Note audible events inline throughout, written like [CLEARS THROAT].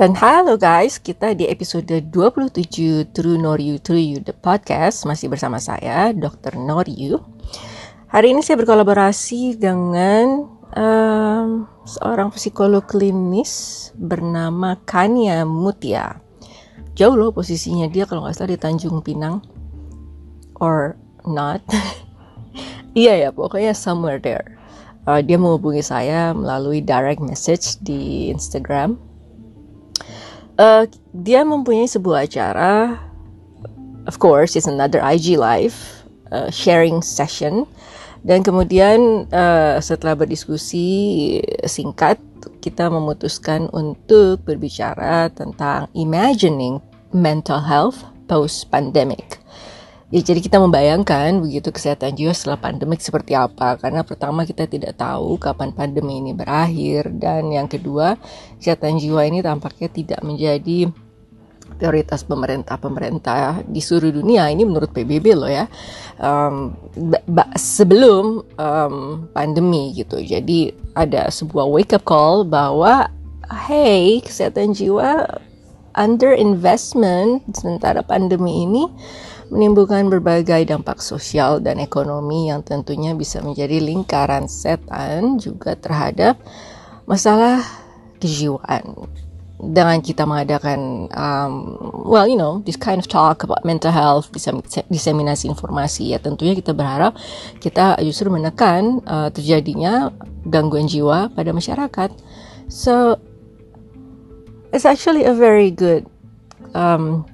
Dan halo guys, kita di episode 27 True Noryu True You The Podcast. Masih bersama saya, Dr. Noryu Hari ini saya berkolaborasi dengan um, seorang psikolog klinis bernama Kania Mutia. Jauh loh posisinya dia kalau nggak salah di Tanjung Pinang. Or not. [LAUGHS] Iya ya, pokoknya somewhere there. Uh, Dia menghubungi saya melalui direct message di Instagram uh, dia mempunyai sebuah acara. Of course it's another IG live uh, sharing session. Dan kemudian uh, setelah berdiskusi singkat kita memutuskan untuk berbicara tentang imagining mental health post pandemic Ya, jadi kita membayangkan begitu kesehatan jiwa setelah pandemik seperti apa. Karena pertama kita tidak tahu kapan pandemi ini berakhir. Dan yang kedua kesehatan jiwa ini tampaknya tidak menjadi prioritas pemerintah-pemerintah di seluruh dunia. Ini menurut PBB loh ya. Um, sebelum um, pandemi gitu. Jadi ada sebuah wake up call bahwa hey kesehatan jiwa under investment. Sementara pandemi ini menimbulkan berbagai dampak sosial dan ekonomi yang tentunya bisa menjadi lingkaran setan juga terhadap masalah kejiwaan. Dengan kita mengadakan, um, well, you know, this kind of talk about mental health, diseminasi informasi, ya tentunya kita berharap kita justru menekan uh, terjadinya gangguan jiwa pada masyarakat. So, it's actually a very good um,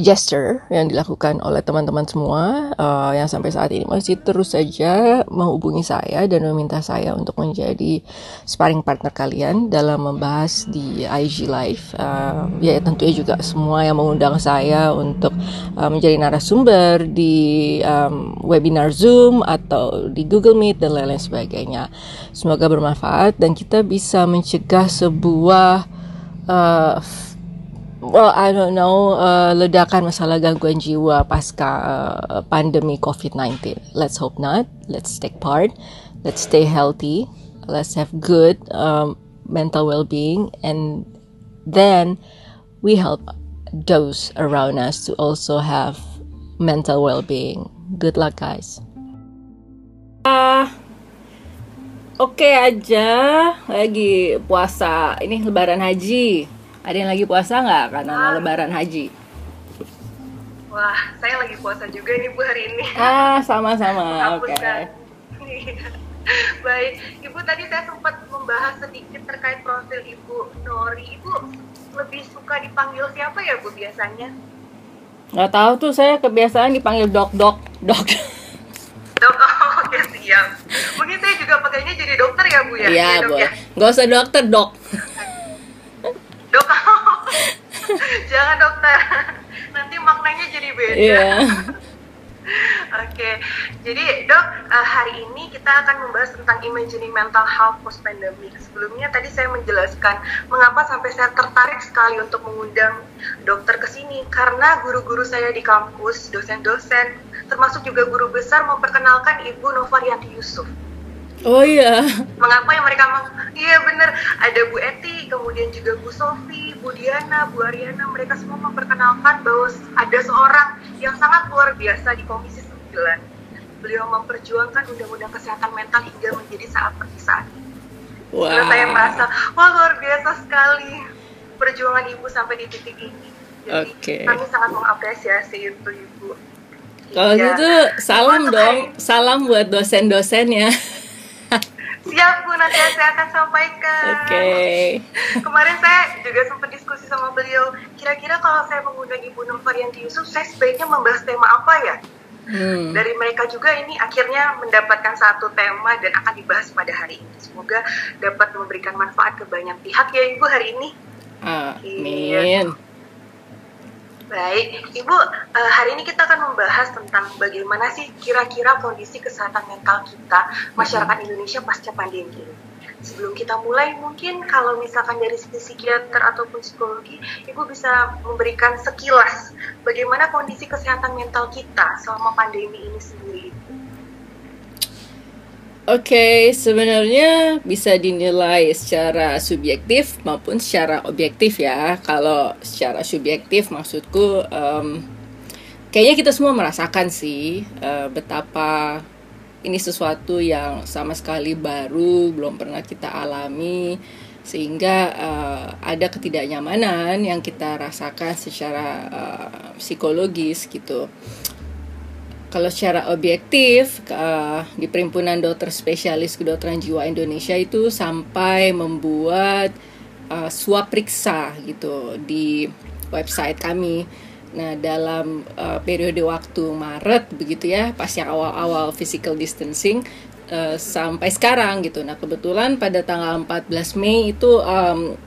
gesture yang dilakukan oleh teman-teman semua uh, yang sampai saat ini masih terus saja menghubungi saya dan meminta saya untuk menjadi sparring partner kalian dalam membahas di IG Live. Uh, ya tentunya juga semua yang mengundang saya untuk uh, menjadi narasumber di um, webinar Zoom atau di Google Meet dan lain-lain sebagainya. Semoga bermanfaat dan kita bisa mencegah sebuah uh, well I don't know uh, ledakan masalah gangguan jiwa pasca uh, pandemi COVID-19. Let's hope not. Let's take part. Let's stay healthy. Let's have good um, mental well-being, and then we help those around us to also have mental well-being. Good luck, guys. Uh, Oke okay aja lagi puasa ini lebaran haji ada yang lagi puasa nggak karena ah. lebaran haji? Wah, saya lagi puasa juga nih Bu hari ini. Ah, sama-sama. [LAUGHS] Oke. Okay. [LAUGHS] Baik, Ibu tadi saya sempat membahas sedikit terkait profil Ibu Nori. Ibu lebih suka dipanggil siapa ya Bu biasanya? Gak tahu tuh saya kebiasaan dipanggil dok dok dok. Dok, [LAUGHS] oh, oke siap. Mungkin saya juga pakainya jadi dokter ya Bu ya? Iya, Bu. Ya? Gak usah dokter, dok dok. [LAUGHS] Jangan dokter. Nanti maknanya jadi beda. Yeah. [LAUGHS] Oke, jadi dok uh, hari ini kita akan membahas tentang imagining mental health post pandemic. Sebelumnya tadi saya menjelaskan mengapa sampai saya tertarik sekali untuk mengundang dokter ke sini. Karena guru-guru saya di kampus, dosen-dosen, termasuk juga guru besar memperkenalkan Ibu Novarianti Yusuf Oh iya. Mengapa yang mereka meng Iya bener, ada Bu Eti, kemudian juga Bu Sofi, Bu Diana, Bu Ariana, mereka semua memperkenalkan bahwa ada seorang yang sangat luar biasa di Komisi 9. Beliau memperjuangkan undang-undang kesehatan mental hingga menjadi saat perpisahan. Wow. Lalu saya merasa, wah luar biasa sekali perjuangan Ibu sampai di titik ini. Jadi okay. kami sangat mengapresiasi itu Ibu. Kalau ya. gitu salam dong, salam buat dosen-dosen ya. Siap Bu, nanti saya akan sampaikan. Oke. Okay. Kemarin saya juga sempat diskusi sama beliau. Kira-kira kalau saya mengundang Ibu Novarianti Yusuf, saya sebaiknya membahas tema apa ya? Hmm. Dari mereka juga ini akhirnya mendapatkan satu tema dan akan dibahas pada hari ini. Semoga dapat memberikan manfaat ke banyak pihak ya Ibu hari ini. Amin. Baik, Ibu, uh, hari ini kita akan membahas tentang bagaimana sih kira-kira kondisi kesehatan mental kita, masyarakat Indonesia pasca pandemi ini. Sebelum kita mulai, mungkin kalau misalkan dari sisi psikiater ataupun psikologi, Ibu bisa memberikan sekilas bagaimana kondisi kesehatan mental kita selama pandemi ini sendiri. Oke, sebenarnya bisa dinilai secara subjektif maupun secara objektif ya. Kalau secara subjektif maksudku um, kayaknya kita semua merasakan sih uh, betapa ini sesuatu yang sama sekali baru, belum pernah kita alami sehingga uh, ada ketidaknyamanan yang kita rasakan secara uh, psikologis gitu kalau secara objektif uh, di Perhimpunan Dokter Spesialis Kedokteran Jiwa Indonesia itu sampai membuat uh, swab periksa gitu di website kami. Nah, dalam uh, periode waktu Maret begitu ya, pas yang awal-awal physical distancing uh, sampai sekarang gitu. Nah, kebetulan pada tanggal 14 Mei itu um,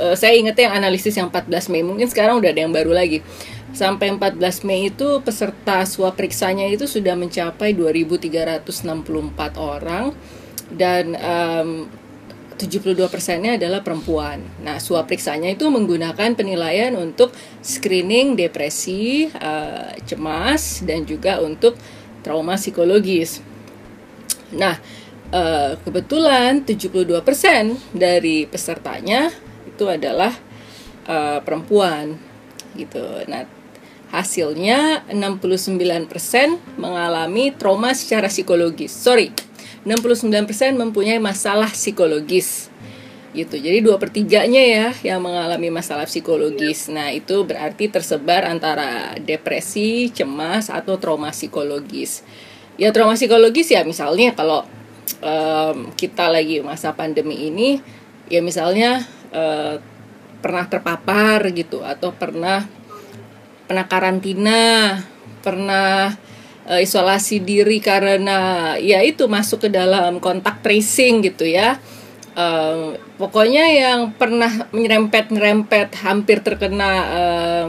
uh, saya ingat yang analisis yang 14 Mei, mungkin sekarang udah ada yang baru lagi Sampai 14 Mei itu peserta swab periksanya itu sudah mencapai 2.364 orang dan um, 72 persennya adalah perempuan. Nah, swab periksanya itu menggunakan penilaian untuk screening depresi, uh, cemas, dan juga untuk trauma psikologis. Nah, uh, kebetulan 72 persen dari pesertanya itu adalah uh, perempuan gitu. Nah, Hasilnya 69% mengalami trauma secara psikologis. Sorry, 69% mempunyai masalah psikologis gitu. Jadi dua pertiganya ya yang mengalami masalah psikologis. Nah itu berarti tersebar antara depresi, cemas atau trauma psikologis. Ya trauma psikologis ya misalnya kalau um, kita lagi masa pandemi ini, ya misalnya uh, pernah terpapar gitu atau pernah pernah karantina, pernah uh, isolasi diri karena ya itu masuk ke dalam kontak tracing gitu ya. Uh, pokoknya yang pernah nyerempet-nyerempet hampir terkena uh,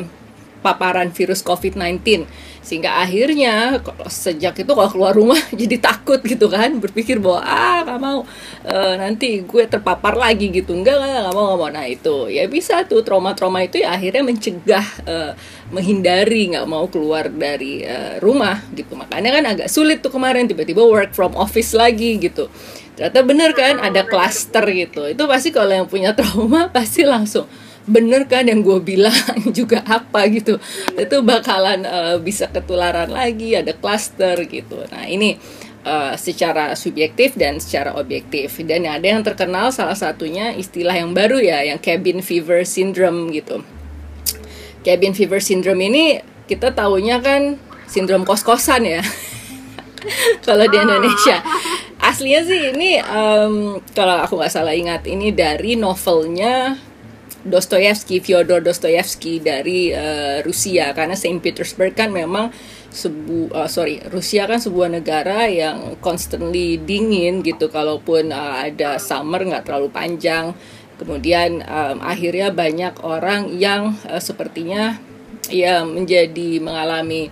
paparan virus COVID-19 sehingga akhirnya sejak itu kalau keluar rumah [LAUGHS] jadi takut gitu kan. Berpikir bahwa ah nggak mau. E, nanti gue terpapar lagi gitu. Enggak enggak nggak mau nggak mau. Nah itu. Ya bisa tuh trauma-trauma itu ya akhirnya mencegah e, menghindari nggak mau keluar dari e, rumah gitu. Makanya kan agak sulit tuh kemarin tiba-tiba work from office lagi gitu. Ternyata bener kan ada cluster gitu. Itu pasti kalau yang punya [LAUGHS] trauma pasti langsung bener kan yang gue bilang [LAUGHS] juga apa gitu. Itu bakalan uh, bisa ketularan lagi ada cluster gitu. Nah ini uh, secara subjektif dan secara objektif. Dan ada yang terkenal salah satunya istilah yang baru ya yang cabin fever syndrome gitu. Cabin fever syndrome ini kita tahunya kan sindrom kos-kosan ya. [LAUGHS] Kalau di Indonesia. Aslinya sih ini um, kalau aku nggak salah ingat ini dari novelnya Dostoyevsky, Fyodor Dostoyevsky dari uh, Rusia. Karena Saint Petersburg kan memang sebu uh, sorry Rusia kan sebuah negara yang constantly dingin gitu. Kalaupun uh, ada summer nggak terlalu panjang. Kemudian um, akhirnya banyak orang yang uh, sepertinya ya menjadi mengalami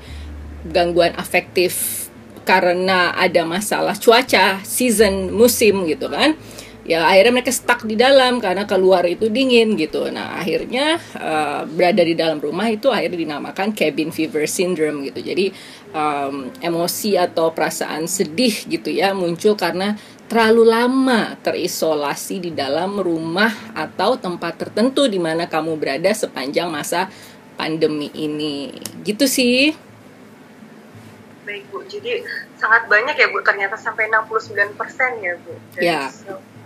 gangguan afektif karena ada masalah cuaca season musim gitu kan ya akhirnya mereka stuck di dalam karena keluar itu dingin gitu. Nah akhirnya uh, berada di dalam rumah itu akhirnya dinamakan cabin fever syndrome gitu. Jadi um, emosi atau perasaan sedih gitu ya muncul karena terlalu lama terisolasi di dalam rumah atau tempat tertentu di mana kamu berada sepanjang masa pandemi ini. Gitu sih. Baik bu. Jadi sangat banyak ya bu. Ternyata sampai 69% ya bu. Dari ya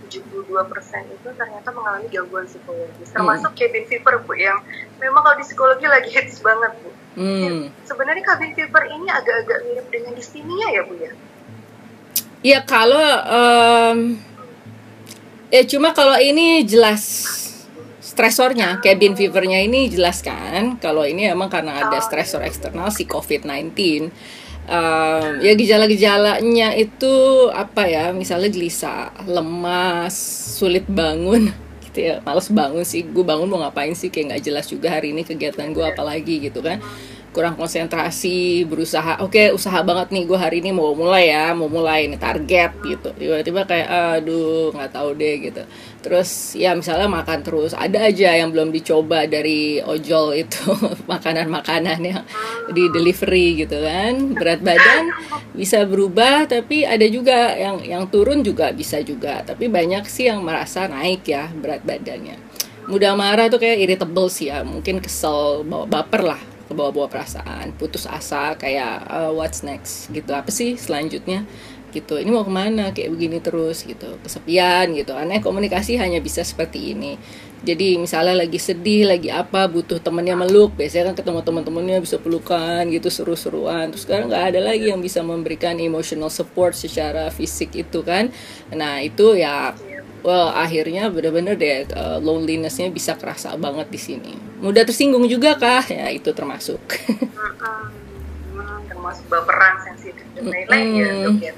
72% itu ternyata mengalami gangguan psikologis termasuk hmm. cabin fever bu yang memang kalau di psikologi lagi hits banget bu hmm. sebenarnya cabin fever ini agak-agak mirip dengan distimia ya bu ya ya kalau um, ya cuma kalau ini jelas stresornya cabin fevernya ini jelas kan kalau ini emang karena ada oh. stresor eksternal si covid-19 um, ya gejala-gejalanya itu apa ya? Misalnya gelisah lemas sulit bangun. [LAUGHS] Gitu ya males bangun sih. Gue bangun mau ngapain sih? Kayak nggak jelas juga hari ini kegiatan gue apalagi gitu kan kurang konsentrasi berusaha oke okay, usaha banget nih gue hari ini mau mulai ya mau mulai nih target gitu. Tiba-tiba kayak aduh nggak tahu deh gitu. Terus ya misalnya makan terus ada aja yang belum dicoba dari ojol itu [LAUGHS] makanan-makanan yang di delivery gitu kan. Berat badan bisa berubah tapi ada juga yang yang turun juga bisa juga. Tapi banyak sih yang merasa naik ya berat badannya. Mudah marah tuh kayak irritable sih ya mungkin kesel baper lah ke bawah-bawah perasaan putus asa kayak uh, what's next? Gitu. Apa sih selanjutnya? Gitu. Ini mau ke mana? Kayak begini terus gitu. Kesepian gitu. Aneh komunikasi hanya bisa seperti ini. Jadi misalnya lagi sedih lagi apa butuh temennya meluk biasanya kan ketemu teman-temannya bisa pelukan gitu seru-seruan. Terus sekarang nggak ada lagi yang bisa memberikan emotional support secara fisik itu kan. Nah itu ya well akhirnya bener-bener deh uh, lonelinessnya bisa kerasa banget di sini. Mudah tersinggung juga kah? Ya itu termasuk. Termasuk baperan sensitif dan lain-lain mm. ya dok ya.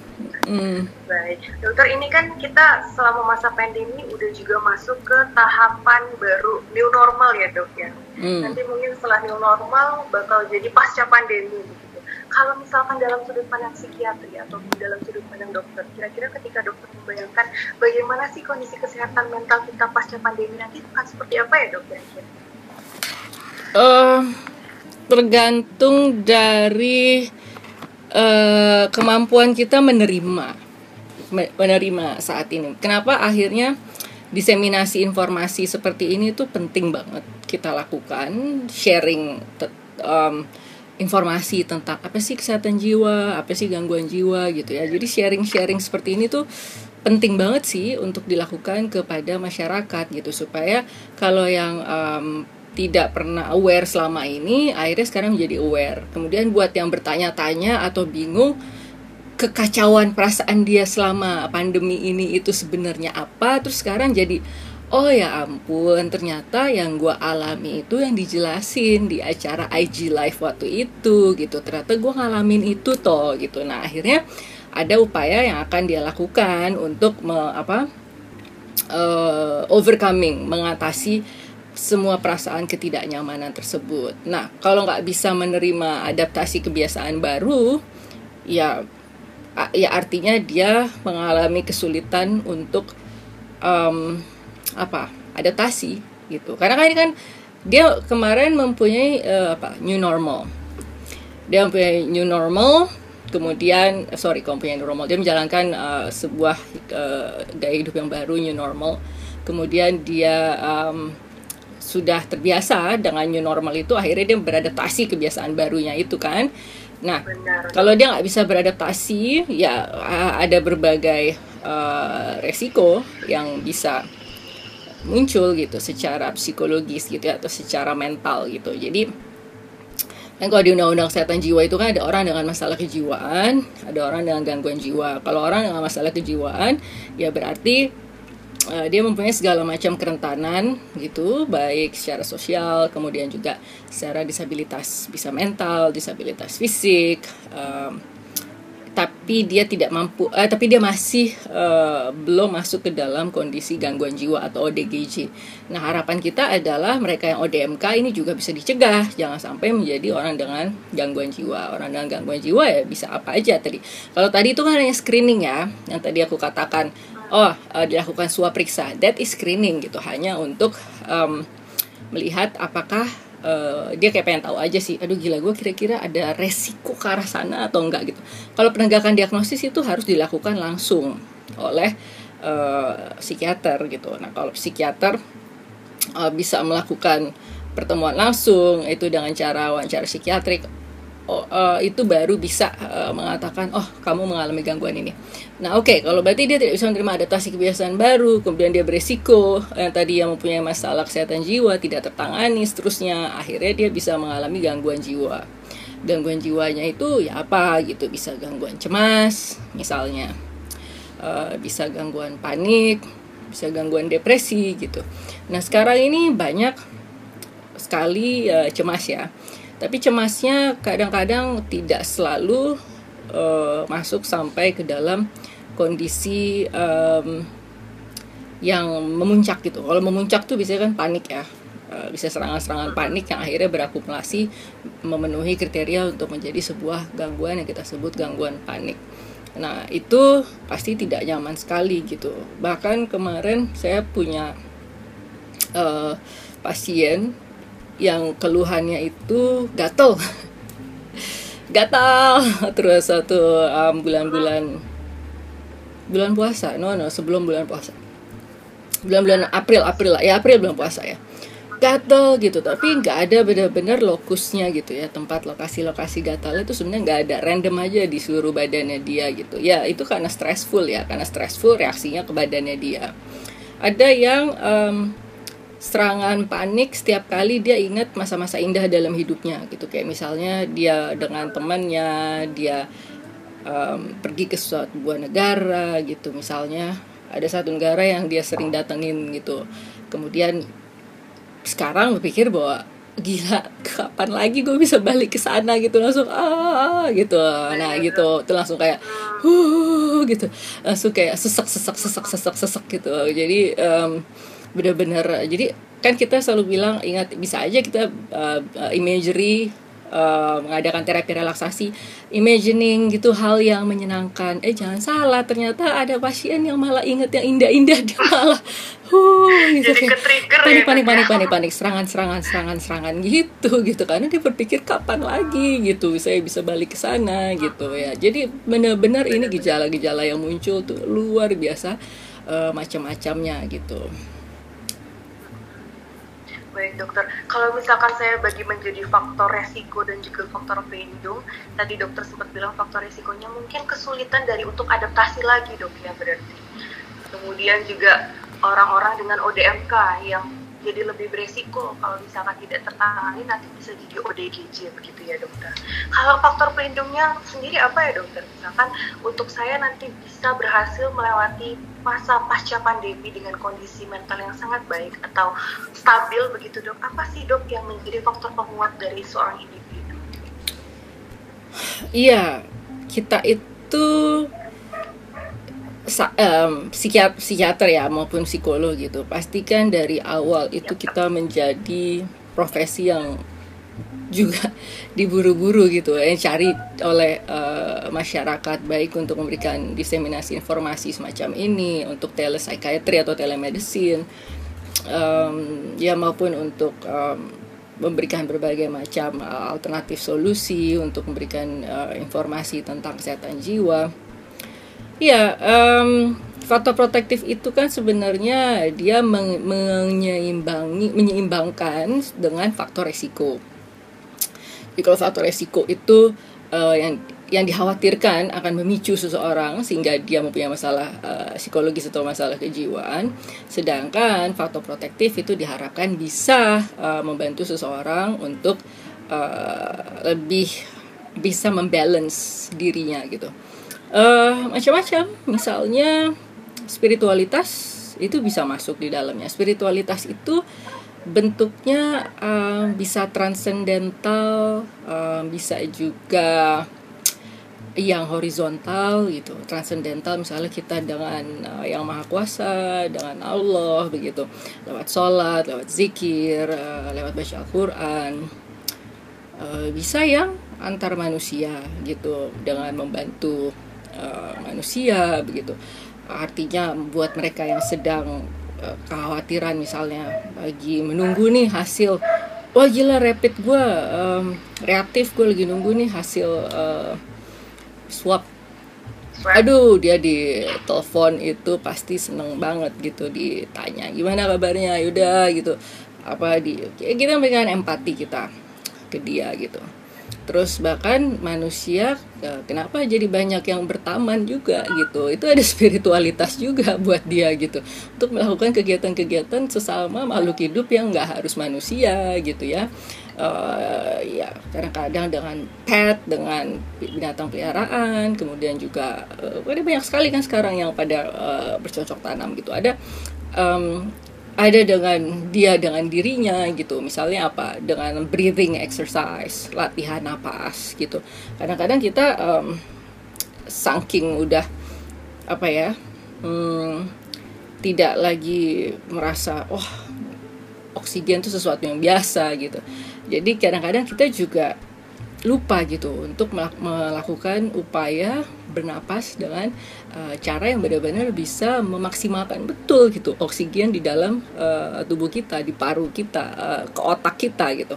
Mm. baik. Dokter ini kan kita selama masa pandemi udah juga masuk ke tahapan baru new normal ya dok ya. Mm. nanti mungkin setelah new normal bakal jadi pasca pandemi kalau misalkan dalam sudut pandang psikiatri atau dalam sudut pandang dokter, kira-kira ketika dokter membayangkan bagaimana sih kondisi kesehatan mental kita pasca pandemi nanti akan seperti apa ya dok? Uh, tergantung dari uh, kemampuan kita menerima menerima saat ini. Kenapa akhirnya diseminasi informasi seperti ini tuh penting banget kita lakukan sharing um, informasi tentang apa sih kesehatan jiwa, apa sih gangguan jiwa gitu ya. Jadi sharing-sharing seperti ini tuh penting banget sih untuk dilakukan kepada masyarakat gitu supaya kalau yang um, tidak pernah aware selama ini akhirnya sekarang menjadi aware. Kemudian buat yang bertanya-tanya atau bingung kekacauan perasaan dia selama pandemi ini itu sebenarnya apa terus sekarang jadi oh ya ampun ternyata yang gue alami itu yang dijelasin di acara IG live waktu itu gitu. Ternyata gue ngalamin itu toh gitu. Nah akhirnya ada upaya yang akan dia lakukan untuk me, apa uh, overcoming mengatasi semua perasaan ketidaknyamanan tersebut. Nah kalau nggak bisa menerima adaptasi kebiasaan baru ya ya artinya dia mengalami kesulitan untuk um, apa adaptasi gitu. Karena kan ini kan dia kemarin mempunyai uh, apa new normal. Dia mempunyai new normal kemudian eh, sorry mempunyai new normal dia menjalankan uh, sebuah uh, gaya hidup yang baru new normal. Kemudian dia um, sudah terbiasa dengan new normal itu akhirnya dia beradaptasi kebiasaan barunya itu kan. Nah Benar. kalau dia nggak bisa beradaptasi ya ada berbagai uh, resiko yang bisa muncul gitu secara psikologis gitu ya atau secara mental gitu. Jadi kan kalau di undang-undang kesehatan jiwa itu kan ada orang dengan masalah kejiwaan ada orang dengan gangguan jiwa. Kalau orang dengan masalah kejiwaan ya berarti uh, dia mempunyai segala macam kerentanan gitu baik secara sosial kemudian juga secara disabilitas bisa mental disabilitas fisik um, tapi dia tidak mampu uh, tapi dia masih uh, belum masuk ke dalam kondisi gangguan jiwa atau ODGJ. Nah, harapan kita adalah mereka yang ODMK ini juga bisa dicegah jangan sampai menjadi orang dengan gangguan jiwa. Orang dengan gangguan jiwa ya bisa apa aja tadi. Kalau tadi itu kan hanya screening ya, yang tadi aku katakan oh uh, dilakukan swab periksa. That is screening gitu hanya untuk um, melihat apakah uh, dia kayak pengen tahu aja sih aduh gila gue kira-kira ada resiko ke arah sana atau enggak gitu. Kalau penegakan diagnosis itu harus dilakukan langsung oleh uh, psikiater gitu. Nah kalau psikiater uh, bisa melakukan pertemuan langsung itu dengan cara wawancara psikiatrik oh, uh, itu baru bisa uh, mengatakan oh kamu mengalami gangguan ini. Nah oke okay, kalau berarti dia tidak bisa menerima adaptasi kebiasaan baru, kemudian dia beresiko yang tadi yang mempunyai masalah kesehatan jiwa tidak tertangani, seterusnya akhirnya dia bisa mengalami gangguan jiwa. Gangguan jiwanya itu ya apa gitu bisa gangguan cemas misalnya, uh, bisa gangguan panik, bisa gangguan depresi gitu. Nah sekarang ini banyak sekali uh, cemas ya tapi cemasnya kadang-kadang tidak selalu uh, masuk sampai ke dalam kondisi um, yang memuncak gitu kalau memuncak tuh biasanya kan panik ya uh, bisa serangan-serangan panik yang akhirnya berakumulasi memenuhi kriteria untuk menjadi sebuah gangguan yang kita sebut gangguan panik. Nah, itu pasti tidak nyaman sekali gitu. Bahkan kemarin saya punya uh, pasien yang keluhannya itu gatel. [LAUGHS] gatal terus satu um, bulan-bulan bulan puasa. No, no, sebelum bulan puasa. Bulan-bulan April, April lah. Ya, April bulan puasa ya gatal gitu tapi nggak ada benar-benar lokusnya gitu ya tempat lokasi-lokasi gatal itu sebenarnya nggak ada random aja di seluruh badannya dia gitu ya itu karena stressful ya karena stressful reaksinya ke badannya dia ada yang um, serangan panik setiap kali dia ingat masa-masa indah dalam hidupnya gitu. Kayak misalnya dia dengan temannya dia um, pergi ke suatu buah negara gitu. Misalnya ada satu negara yang dia sering datengin gitu. Kemudian sekarang berpikir bahwa gila kapan lagi gue bisa balik ke sana? Gitu. Langsung ah gitu. Nah gitu. Itu langsung kayak huh gitu. Langsung kayak sesek sesek sesek sesek sesek gitu. Jadi um, benar-benar jadi kan kita selalu bilang ingat bisa aja kita uh, imagery uh, mengadakan terapi relaksasi, imagining gitu hal yang menyenangkan. Eh jangan salah, ternyata ada pasien yang malah inget yang indah-indah [LAUGHS] dia malah, huh, gitu Jadi kayak panik, panik, panik, panik, panik, panik, serangan, serangan, serangan, serangan gitu, gitu. Karena dia berpikir kapan lagi gitu, saya bisa balik ke sana gitu ya. Jadi benar-benar ini gejala-gejala yang muncul tuh luar biasa uh, macam-macamnya gitu. Baik dokter, kalau misalkan saya bagi menjadi faktor resiko dan juga faktor pelindung, tadi dokter sempat bilang faktor resikonya mungkin kesulitan dari untuk adaptasi lagi dok ya berarti. Kemudian juga orang-orang dengan ODMK yang jadi lebih beresiko kalau misalkan tidak tertangani nanti bisa jadi ODGJ begitu ya dokter. Kalau faktor pelindungnya sendiri apa ya dokter? Misalkan untuk saya nanti bisa berhasil melewati masa pasca pandemi dengan kondisi mental yang sangat baik atau stabil begitu dok. Apa sih dok yang menjadi faktor penguat dari seorang individu? Iya, kita itu um, psikiat psikiater ya maupun psikolog gitu. Pastikan dari awal itu kita menjadi profesi yang juga [LAUGHS] diburu-buru gitu yang cari oleh uh, masyarakat baik untuk memberikan diseminasi informasi semacam ini untuk telepsychiatry atau telemedicine um, ya maupun untuk um, memberikan berbagai macam uh, alternatif solusi untuk memberikan uh, informasi tentang kesehatan jiwa Ya, um, faktor protektif itu kan sebenarnya dia menyeimbangi, menyeimbangkan dengan faktor resiko. Jadi kalau faktor resiko itu uh, yang yang dikhawatirkan akan memicu seseorang sehingga dia mempunyai masalah uh, psikologis atau masalah kejiwaan, sedangkan faktor protektif itu diharapkan bisa uh, membantu seseorang untuk uh, lebih bisa membalance dirinya gitu uh, macam-macam. Misalnya spiritualitas itu bisa masuk di dalamnya. Spiritualitas itu bentuknya uh, bisa transcendental uh, bisa juga yang horizontal gitu. Transcendental misalnya kita dengan uh, yang maha kuasa dengan Allah begitu. Lewat sholat lewat zikir uh, lewat baca Al-Quran. Uh, bisa yang antar manusia gitu dengan membantu uh, manusia begitu. Artinya buat mereka yang sedang uh, kekhawatiran misalnya lagi menunggu nih hasil wah gila rapid gue um, reaktif gue lagi nunggu nih hasil uh, swab. Aduh dia di telepon itu pasti seneng banget gitu ditanya gimana kabarnya? Yaudah gitu. Apa di kita memberikan empati kita ke dia gitu terus bahkan manusia ya, kenapa jadi banyak yang bertaman juga gitu? Itu ada [LAUGHS] spiritualitas juga buat dia gitu. Untuk melakukan kegiatan-kegiatan sesama makhluk hidup yang nggak harus manusia gitu ya. Uh, ya kadang-kadang dengan pet dengan binatang peliharaan kemudian juga uh, ada banyak sekali kan sekarang yang pada uh, bercocok tanam gitu. Ada um, ada dengan dia dengan dirinya gitu. Misalnya apa? Dengan breathing exercise latihan napas gitu. Kadang-kadang kita um, saking udah apa ya hmm, tidak lagi merasa oh oksigen itu sesuatu yang biasa gitu. Jadi kadang-kadang kita juga lupa gitu untuk melakukan upaya bernapas dengan uh, cara yang benar-benar bisa memaksimalkan betul gitu oksigen di dalam uh, tubuh kita di paru kita uh, ke otak kita gitu.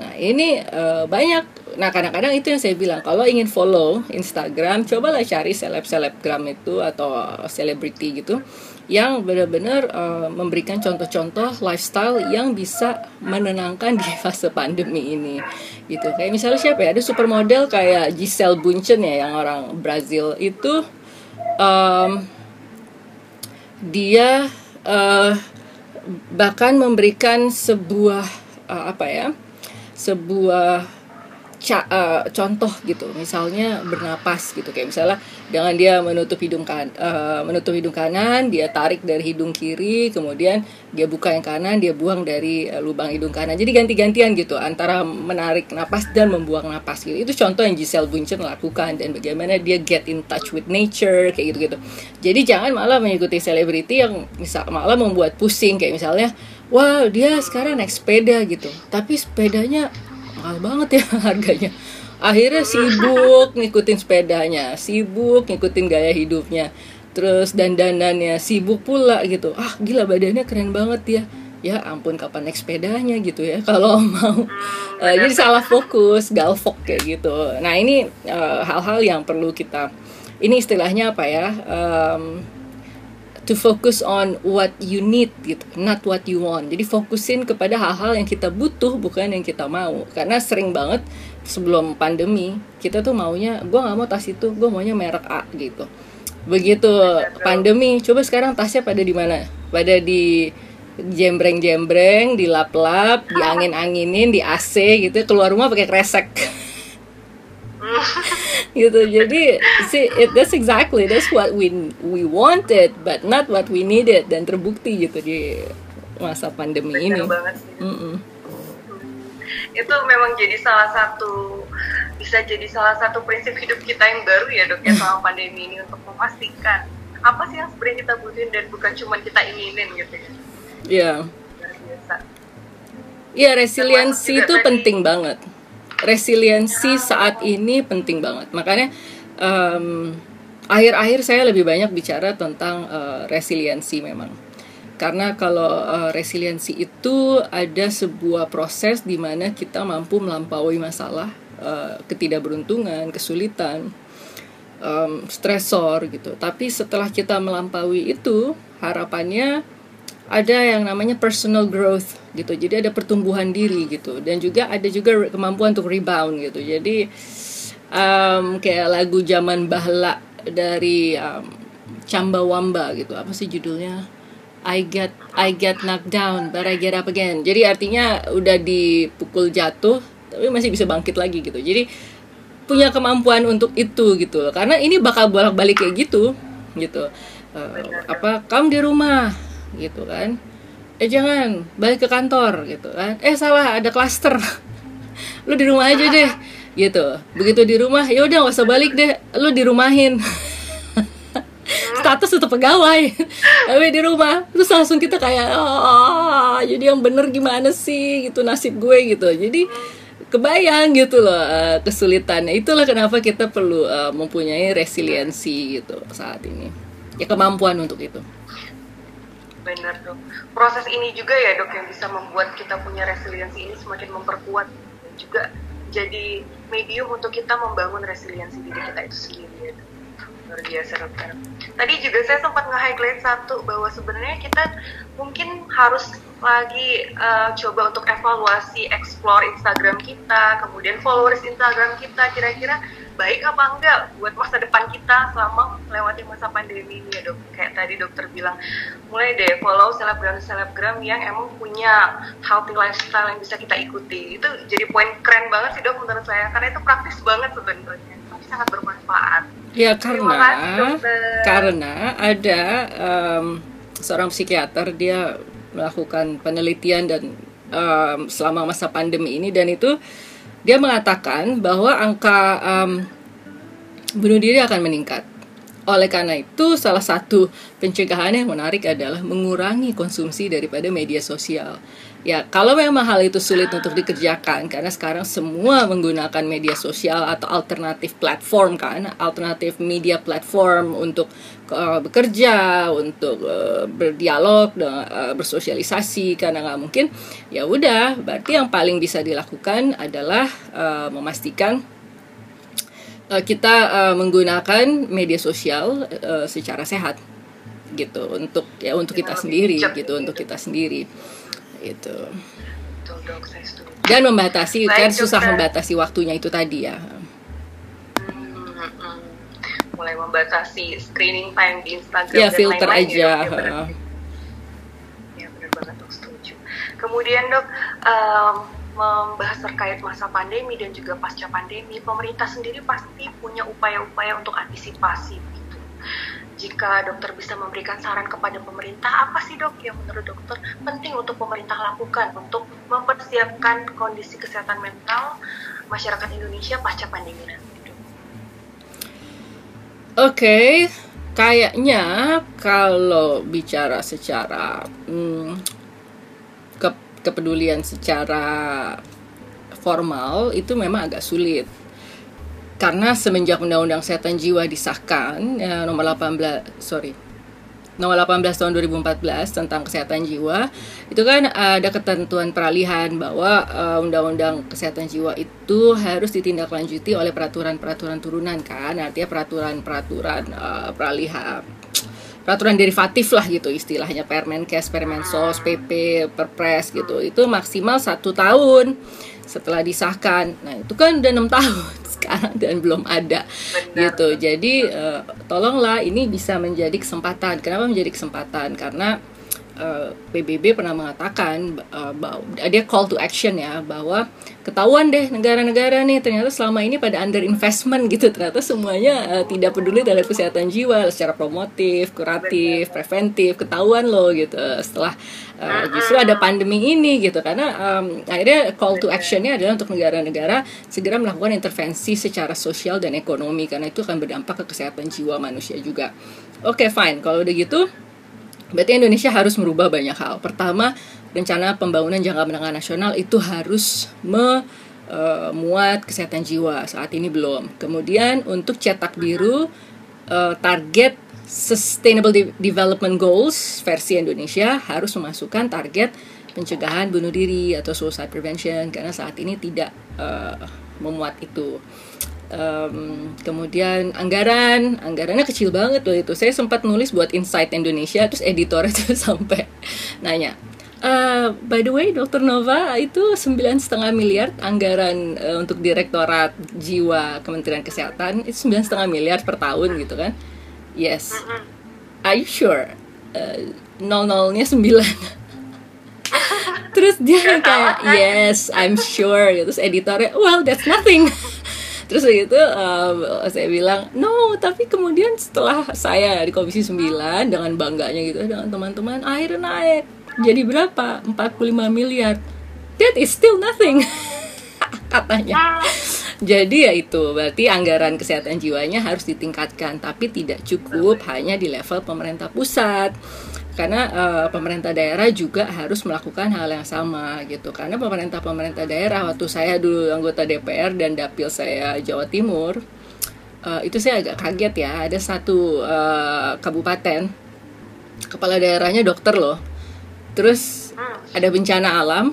Nah ini uh, banyak. Nah kadang-kadang itu yang saya bilang kalau ingin follow Instagram, cobalah cari seleb selebgram itu atau selebriti gitu yang benar-benar uh, memberikan contoh-contoh lifestyle yang bisa menenangkan di fase pandemi ini gitu. Kayak misalnya siapa ya? Ada supermodel kayak Giselle Bundchen ya yang orang Brazil itu um, dia uh, bahkan memberikan sebuah uh, apa ya sebuah ca uh, contoh gitu. Misalnya bernapas gitu. Kayak misalnya dengan dia menutup hidung kan uh, menutup hidung kanan dia tarik dari hidung kiri kemudian dia buka yang kanan dia buang dari uh, lubang hidung kanan. Jadi ganti-gantian gitu antara menarik napas dan membuang napas gitu. Itu contoh yang Giselle Bundchen lakukan dan bagaimana dia get in touch with nature kayak gitu gitu jadi jangan malah mengikuti selebriti yang misal malah membuat pusing. Kayak misalnya wah dia sekarang naik sepeda gitu. Tapi sepedanya mahal banget ya [LAUGHS] harganya. Akhirnya sibuk ngikutin sepedanya sibuk ngikutin gaya hidupnya. Terus dandanannya sibuk pula gitu. Ah gila badannya keren banget ya. Ya ampun kapan naik sepedanya gitu ya [LAUGHS] kalau mau. Uh, jadi salah fokus galvok kayak gitu. Nah ini eh, hal-hal uh, yang perlu kita ini istilahnya apa ya um, to focus on what you need gitu, not what you want. Jadi fokusin kepada hal-hal yang kita butuh bukan yang kita mau. Karena sering banget sebelum pandemi kita tuh maunya gue nggak mau tas itu, gue maunya merek A gitu. Begitu pandemi, coba sekarang tasnya pada di mana? Pada di jembreng-jembreng, di lap-lap, di angin-anginin, di AC gitu. Keluar rumah pakai kresek. [LAUGHS] gitu jadi see it that's exactly that's what we we wanted but not what we needed dan terbukti gitu di masa pandemi Benar ini banget Mm -mm. itu memang jadi salah satu bisa jadi salah satu prinsip hidup kita yang baru ya dok ya selama pandemi ini untuk memastikan apa sih yang sebenarnya kita butuhin dan bukan cuma kita inginin gitu ya Iya. Yeah. Iya, resiliensi itu penting banget resiliensi saat ini penting banget. Makanya um, akhir-akhir saya lebih banyak bicara tentang uh, resiliensi memang. Karena kalau uh, resiliensi itu ada sebuah proses di mana kita mampu melampaui masalah uh, ketidakberuntungan kesulitan um, stresor gitu. Tapi setelah kita melampaui itu harapannya ada yang namanya personal growth gitu. Jadi ada pertumbuhan diri gitu. Dan juga ada juga kemampuan untuk rebound gitu. Jadi um, kayak lagu zaman bahla dari um, Camba Wamba gitu. Apa sih judulnya? I get I get knocked down but I get up again. Jadi artinya udah dipukul jatuh tapi masih bisa bangkit lagi gitu. Jadi punya kemampuan untuk itu gitu karena ini bakal bolak-balik kayak gitu gitu. Uh, apa kamu di rumah gitu kan. Eh jangan balik ke kantor gitu kan. Eh salah ada klaster. [LAUGHS] Lu di rumah aja deh gitu. Begitu di rumah ya udah usah balik deh. Lu di rumahin [LAUGHS] status tetap pegawai. [LAUGHS] Tapi di rumah terus langsung kita kayak oh jadi yang bener gimana sih? Gitu nasib gue gitu. Jadi kebayang gitu loh uh, kesulitannya. Itulah kenapa kita perlu uh, mempunyai resiliensi gitu saat ini. Ya kemampuan untuk itu benar dok. Proses ini juga ya dok yang bisa membuat kita punya resiliensi ini semakin memperkuat dan juga jadi medium untuk kita membangun resiliensi diri kita itu sendiri ya dok. Luar biasa dokter. Tadi juga saya sempat nge-highlight satu bahwa sebenarnya kita mungkin harus lagi uh, coba untuk evaluasi explore Instagram kita kemudian followers Instagram kita kira-kira baik apa enggak buat masa depan kita selama melewati masa pandemi ini ya dok. Kayak tadi dokter bilang mulai deh follow selebgram selebgram yang emang punya healthy lifestyle yang bisa kita ikuti. Itu jadi poin keren banget sih dok menurut saya. Karena itu praktis banget sebenarnya. Tapi sangat bermanfaat. Ya karena kasih, karena ada um, seorang psikiater dia melakukan penelitian dan um, selama masa pandemi ini dan itu dia mengatakan bahwa angka um, bunuh diri akan meningkat oleh karena itu, salah satu pencegahan yang menarik adalah mengurangi konsumsi daripada media sosial. Ya, kalau memang hal itu sulit untuk dikerjakan karena sekarang semua menggunakan media sosial atau alternatif platform kan, alternatif media platform untuk uh, bekerja, untuk uh, berdialog, uh, bersosialisasi karena nggak mungkin. Ya udah, berarti yang paling bisa dilakukan adalah uh, memastikan uh, kita uh, menggunakan media sosial uh, secara sehat gitu. Untuk ya untuk kita sendiri gitu untuk kita sendiri itu dan membatasi kan susah membatasi waktunya itu tadi ya mulai membatasi screening time di Instagram ya filter lain -lain aja ya, ya benar banget dok setuju kemudian dok um, membahas terkait masa pandemi dan juga pasca pandemi, pemerintah sendiri pasti punya upaya-upaya untuk antisipasi gitu. Jika dokter bisa memberikan saran kepada pemerintah, apa sih dok yang menurut dokter penting untuk pemerintah lakukan untuk mempersiapkan kondisi kesehatan mental masyarakat Indonesia pasca pandemi nanti? Oke, okay. kayaknya kalau bicara secara hmm, kepedulian secara formal itu memang agak sulit karena semenjak Undang-Undang Kesehatan Jiwa disahkan ya, nomor 18 sorry nomor 18 tahun 2014 tentang kesehatan jiwa itu kan ada ketentuan peralihan bahwa uh, undang-undang kesehatan jiwa itu harus ditindaklanjuti oleh peraturan-peraturan turunan kan artinya peraturan-peraturan uh, peralihan peraturan derivatif lah gitu istilahnya Permenkes, Permensos, PP, Perpres gitu itu maksimal satu tahun setelah disahkan. Nah itu kan udah enam [LAUGHS] tahun sekarang dan belum ada Benar. gitu. Jadi uh, tolonglah ini bisa menjadi kesempatan. Kenapa menjadi kesempatan? Karena uh, eh, PBB pernah mengatakan uh, bahwa dia call to action ya bahwa ketahuan deh negara-negara nih ternyata selama ini pada under investment gitu ternyata semuanya uh, tidak peduli terhadap kesehatan jiwa secara promotif, kuratif, preventif ketahuan loh gitu setelah uh, justru ada pandemi ini gitu karena um, akhirnya call to actionnya adalah untuk negara-negara segera melakukan intervensi secara sosial dan ekonomi karena itu akan berdampak ke kesehatan jiwa manusia juga. Oke okay, fine kalau udah gitu berarti Indonesia harus merubah banyak hal. Pertama rencana pembangunan jangka menengah nasional itu harus memuat uh, kesehatan jiwa saat ini belum. Kemudian untuk cetak biru uh, target Sustainable De Development Goals versi Indonesia harus memasukkan target pencegahan bunuh diri atau suicide prevention karena saat ini tidak uh, memuat itu. Um, kemudian anggaran, anggarannya kecil banget loh itu. Saya sempat nulis buat Insight Indonesia, terus editor [LAUGHS] itu sampai nanya, Uh, by the way, Dokter Nova itu sembilan setengah miliar anggaran uh, untuk Direktorat Jiwa Kementerian Kesehatan itu sembilan setengah miliar per tahun gitu kan? Yes. Are you sure? Uh, nol nolnya sembilan. [LAUGHS] Terus dia kayak yes, I'm sure. Terus editornya, well that's nothing. [LAUGHS] Terus begitu um, saya bilang no, tapi kemudian setelah saya di Komisi 9 dengan bangganya gitu dengan teman-teman akhirnya naik jadi berapa 45 miliar that is still nothing [LAUGHS] katanya jadi ya itu berarti anggaran kesehatan jiwanya harus ditingkatkan tapi tidak cukup hanya di level pemerintah pusat. Karena uh, pemerintah daerah juga harus melakukan hal yang sama gitu. Karena pemerintah pemerintah daerah waktu saya dulu anggota DPR dan dapil saya Jawa Timur uh, itu saya agak kaget ya. Ada satu uh, kabupaten kepala daerahnya dokter loh. Terus ada bencana alam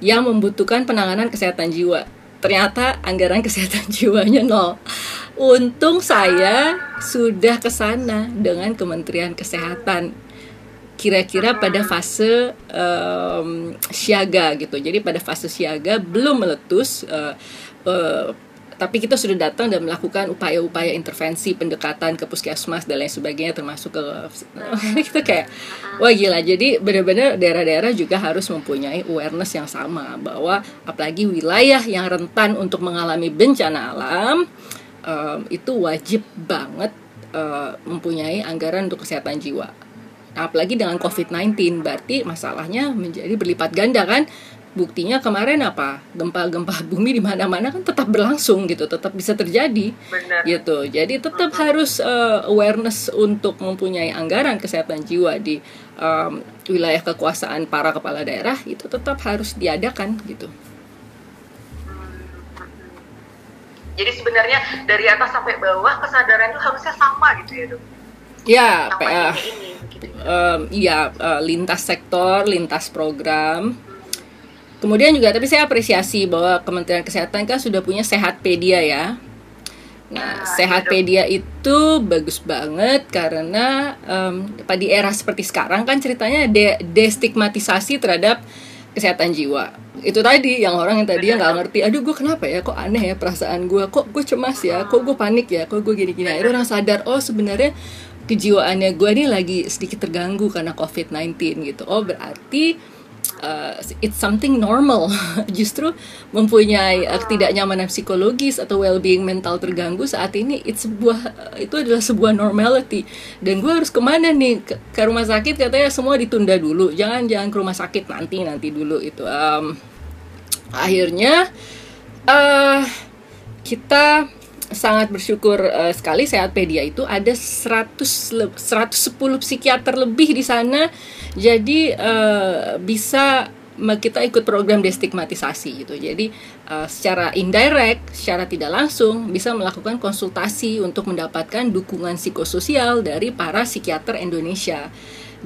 yang membutuhkan penanganan kesehatan jiwa. Ternyata anggaran kesehatan [LAUGHS] jiwanya nol. Untung saya sudah ke sana dengan Kementerian Kesehatan. Kira-kira pada fase um, siaga gitu. Jadi pada fase siaga belum meletus uh, uh, tapi kita sudah datang dan melakukan upaya-upaya intervensi pendekatan ke puskesmas dan lain sebagainya termasuk ke [LAUGHS] kita kayak wah gila. Jadi benar-benar daerah-daerah juga harus mempunyai awareness yang sama bahwa apalagi wilayah yang rentan untuk mengalami bencana alam um, itu wajib banget uh, mempunyai anggaran untuk kesehatan jiwa. Apalagi dengan COVID-19 berarti masalahnya menjadi berlipat ganda kan buktinya kemarin apa gempa-gempa [LAUGHS] bumi di mana-mana kan tetap berlangsung gitu tetap bisa terjadi Benar. gitu jadi tetap harus uh, awareness untuk mempunyai anggaran kesehatan jiwa di um, wilayah kekuasaan para kepala daerah itu tetap harus diadakan gitu Jadi sebenarnya dari atas sampai bawah kesadaran itu harusnya sama gitu ya dok. ya Sama ini ini gitu. um, iya uh, lintas sektor lintas program kemudian juga tapi saya apresiasi bahwa Kementerian Kesehatan kan sudah punya Sehatpedia ya. Nah, Ah, Sehatpedia itu bagus banget karena um, di era seperti sekarang kan ceritanya de destigmatisasi terhadap kesehatan jiwa. Itu tadi yang orang yang tadi nggak ngerti, aduh gue kenapa ya, kok aneh ya perasaan gue, kok gue cemas ya, kok gue panik ya, kok gue gini-gini. Akhirnya orang sadar, oh sebenarnya kejiwaannya gue ini lagi sedikit terganggu karena COVID-19 gitu. Oh berarti uh, it's something normal. [LAUGHS] Justru mempunyai uh, ketidaknyamanan psikologis atau well-being mental terganggu saat ini it's sebuah uh, itu adalah sebuah normality. Dan gue harus ke mana nih ke, ke rumah sakit katanya semua ditunda dulu. Jangan jangan ke rumah sakit nanti nanti dulu itu. Um, akhirnya uh, kita sangat bersyukur uh, sekali Sehatpedia itu ada 100 le- 110 psikiater lebih di sana. Jadi uh, bisa kita ikut program destigmatisasi gitu. Jadi uh, secara indirect secara tidak langsung bisa melakukan konsultasi untuk mendapatkan dukungan psikososial dari para psikiater Indonesia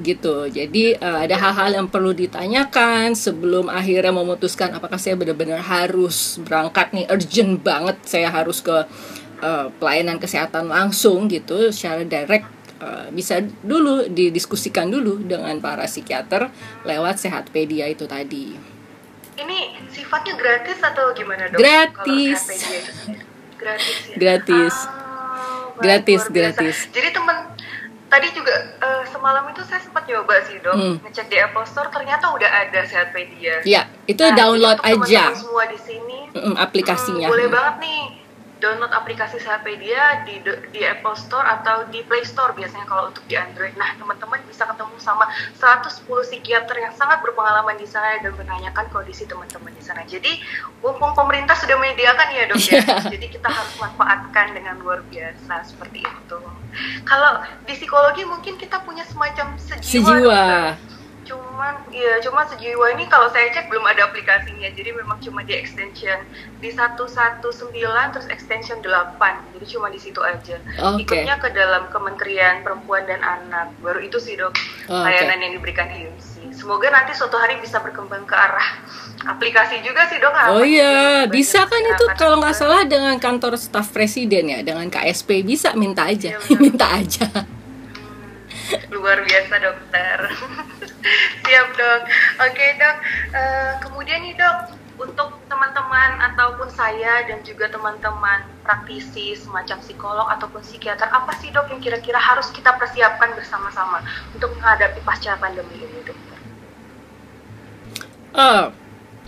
gitu jadi uh, ada hal-hal yang perlu ditanyakan sebelum akhirnya memutuskan apakah saya benar-benar harus berangkat nih urgent banget saya harus ke uh, pelayanan kesehatan langsung gitu secara direct uh, bisa dulu didiskusikan dulu dengan para psikiater lewat Sehatpedia itu tadi Ini sifatnya gratis atau gimana dok? Gratis. Gratis ya. Gratis. Baik, Gratis, gratis. Jadi temen tadi juga eh, semalam itu saya sempat nyoba sih dok Hmm. ngecek di Apple Store ternyata udah ada Sehatpedia. ya itu Nah, download untuk aja semua di sini Mm, aplikasinya Hmm, boleh banget nih download aplikasi Sehatpedia di di Apple Store atau di Play Store biasanya kalau untuk di Android. Nah, teman-teman bisa ketemu sama 110 psikiater yang sangat berpengalaman di sana dan menanyakan kondisi teman-teman di sana. Jadi, mumpung pemerintah sudah menyediakan ya, Dok ya. Jadi kita harus manfaatkan dengan luar biasa seperti itu. Kalau di psikologi mungkin kita punya semacam sejiwa. sejiwa dokter cuman ya cuma sejiwa ini kalau saya cek belum ada aplikasinya. Jadi memang cuma di extension. Di 119 terus extension 8 jadi cuma di situ aja. Oke. ikutnya ke dalam Kementerian Perempuan dan Anak. Baru itu sih dok Oh, layanan yang diberikan IMC semoga nanti suatu hari bisa berkembang ke arah aplikasi juga sih dok. Oh iya, bisa kan itu? Kalau nggak salah dengan kantor staf presiden ya, dengan KSP bisa minta aja, benar. [LAUGHS] minta aja. Luar biasa dokter. [LAUGHS] Siap dok. Oke dok. Eh, kemudian nih dok untuk teman-teman ataupun saya dan juga teman-teman praktisi semacam psikolog ataupun psikiater apa sih dok yang kira-kira harus kita persiapkan bersama-sama untuk menghadapi pasca pandemi ini dokter? Oh,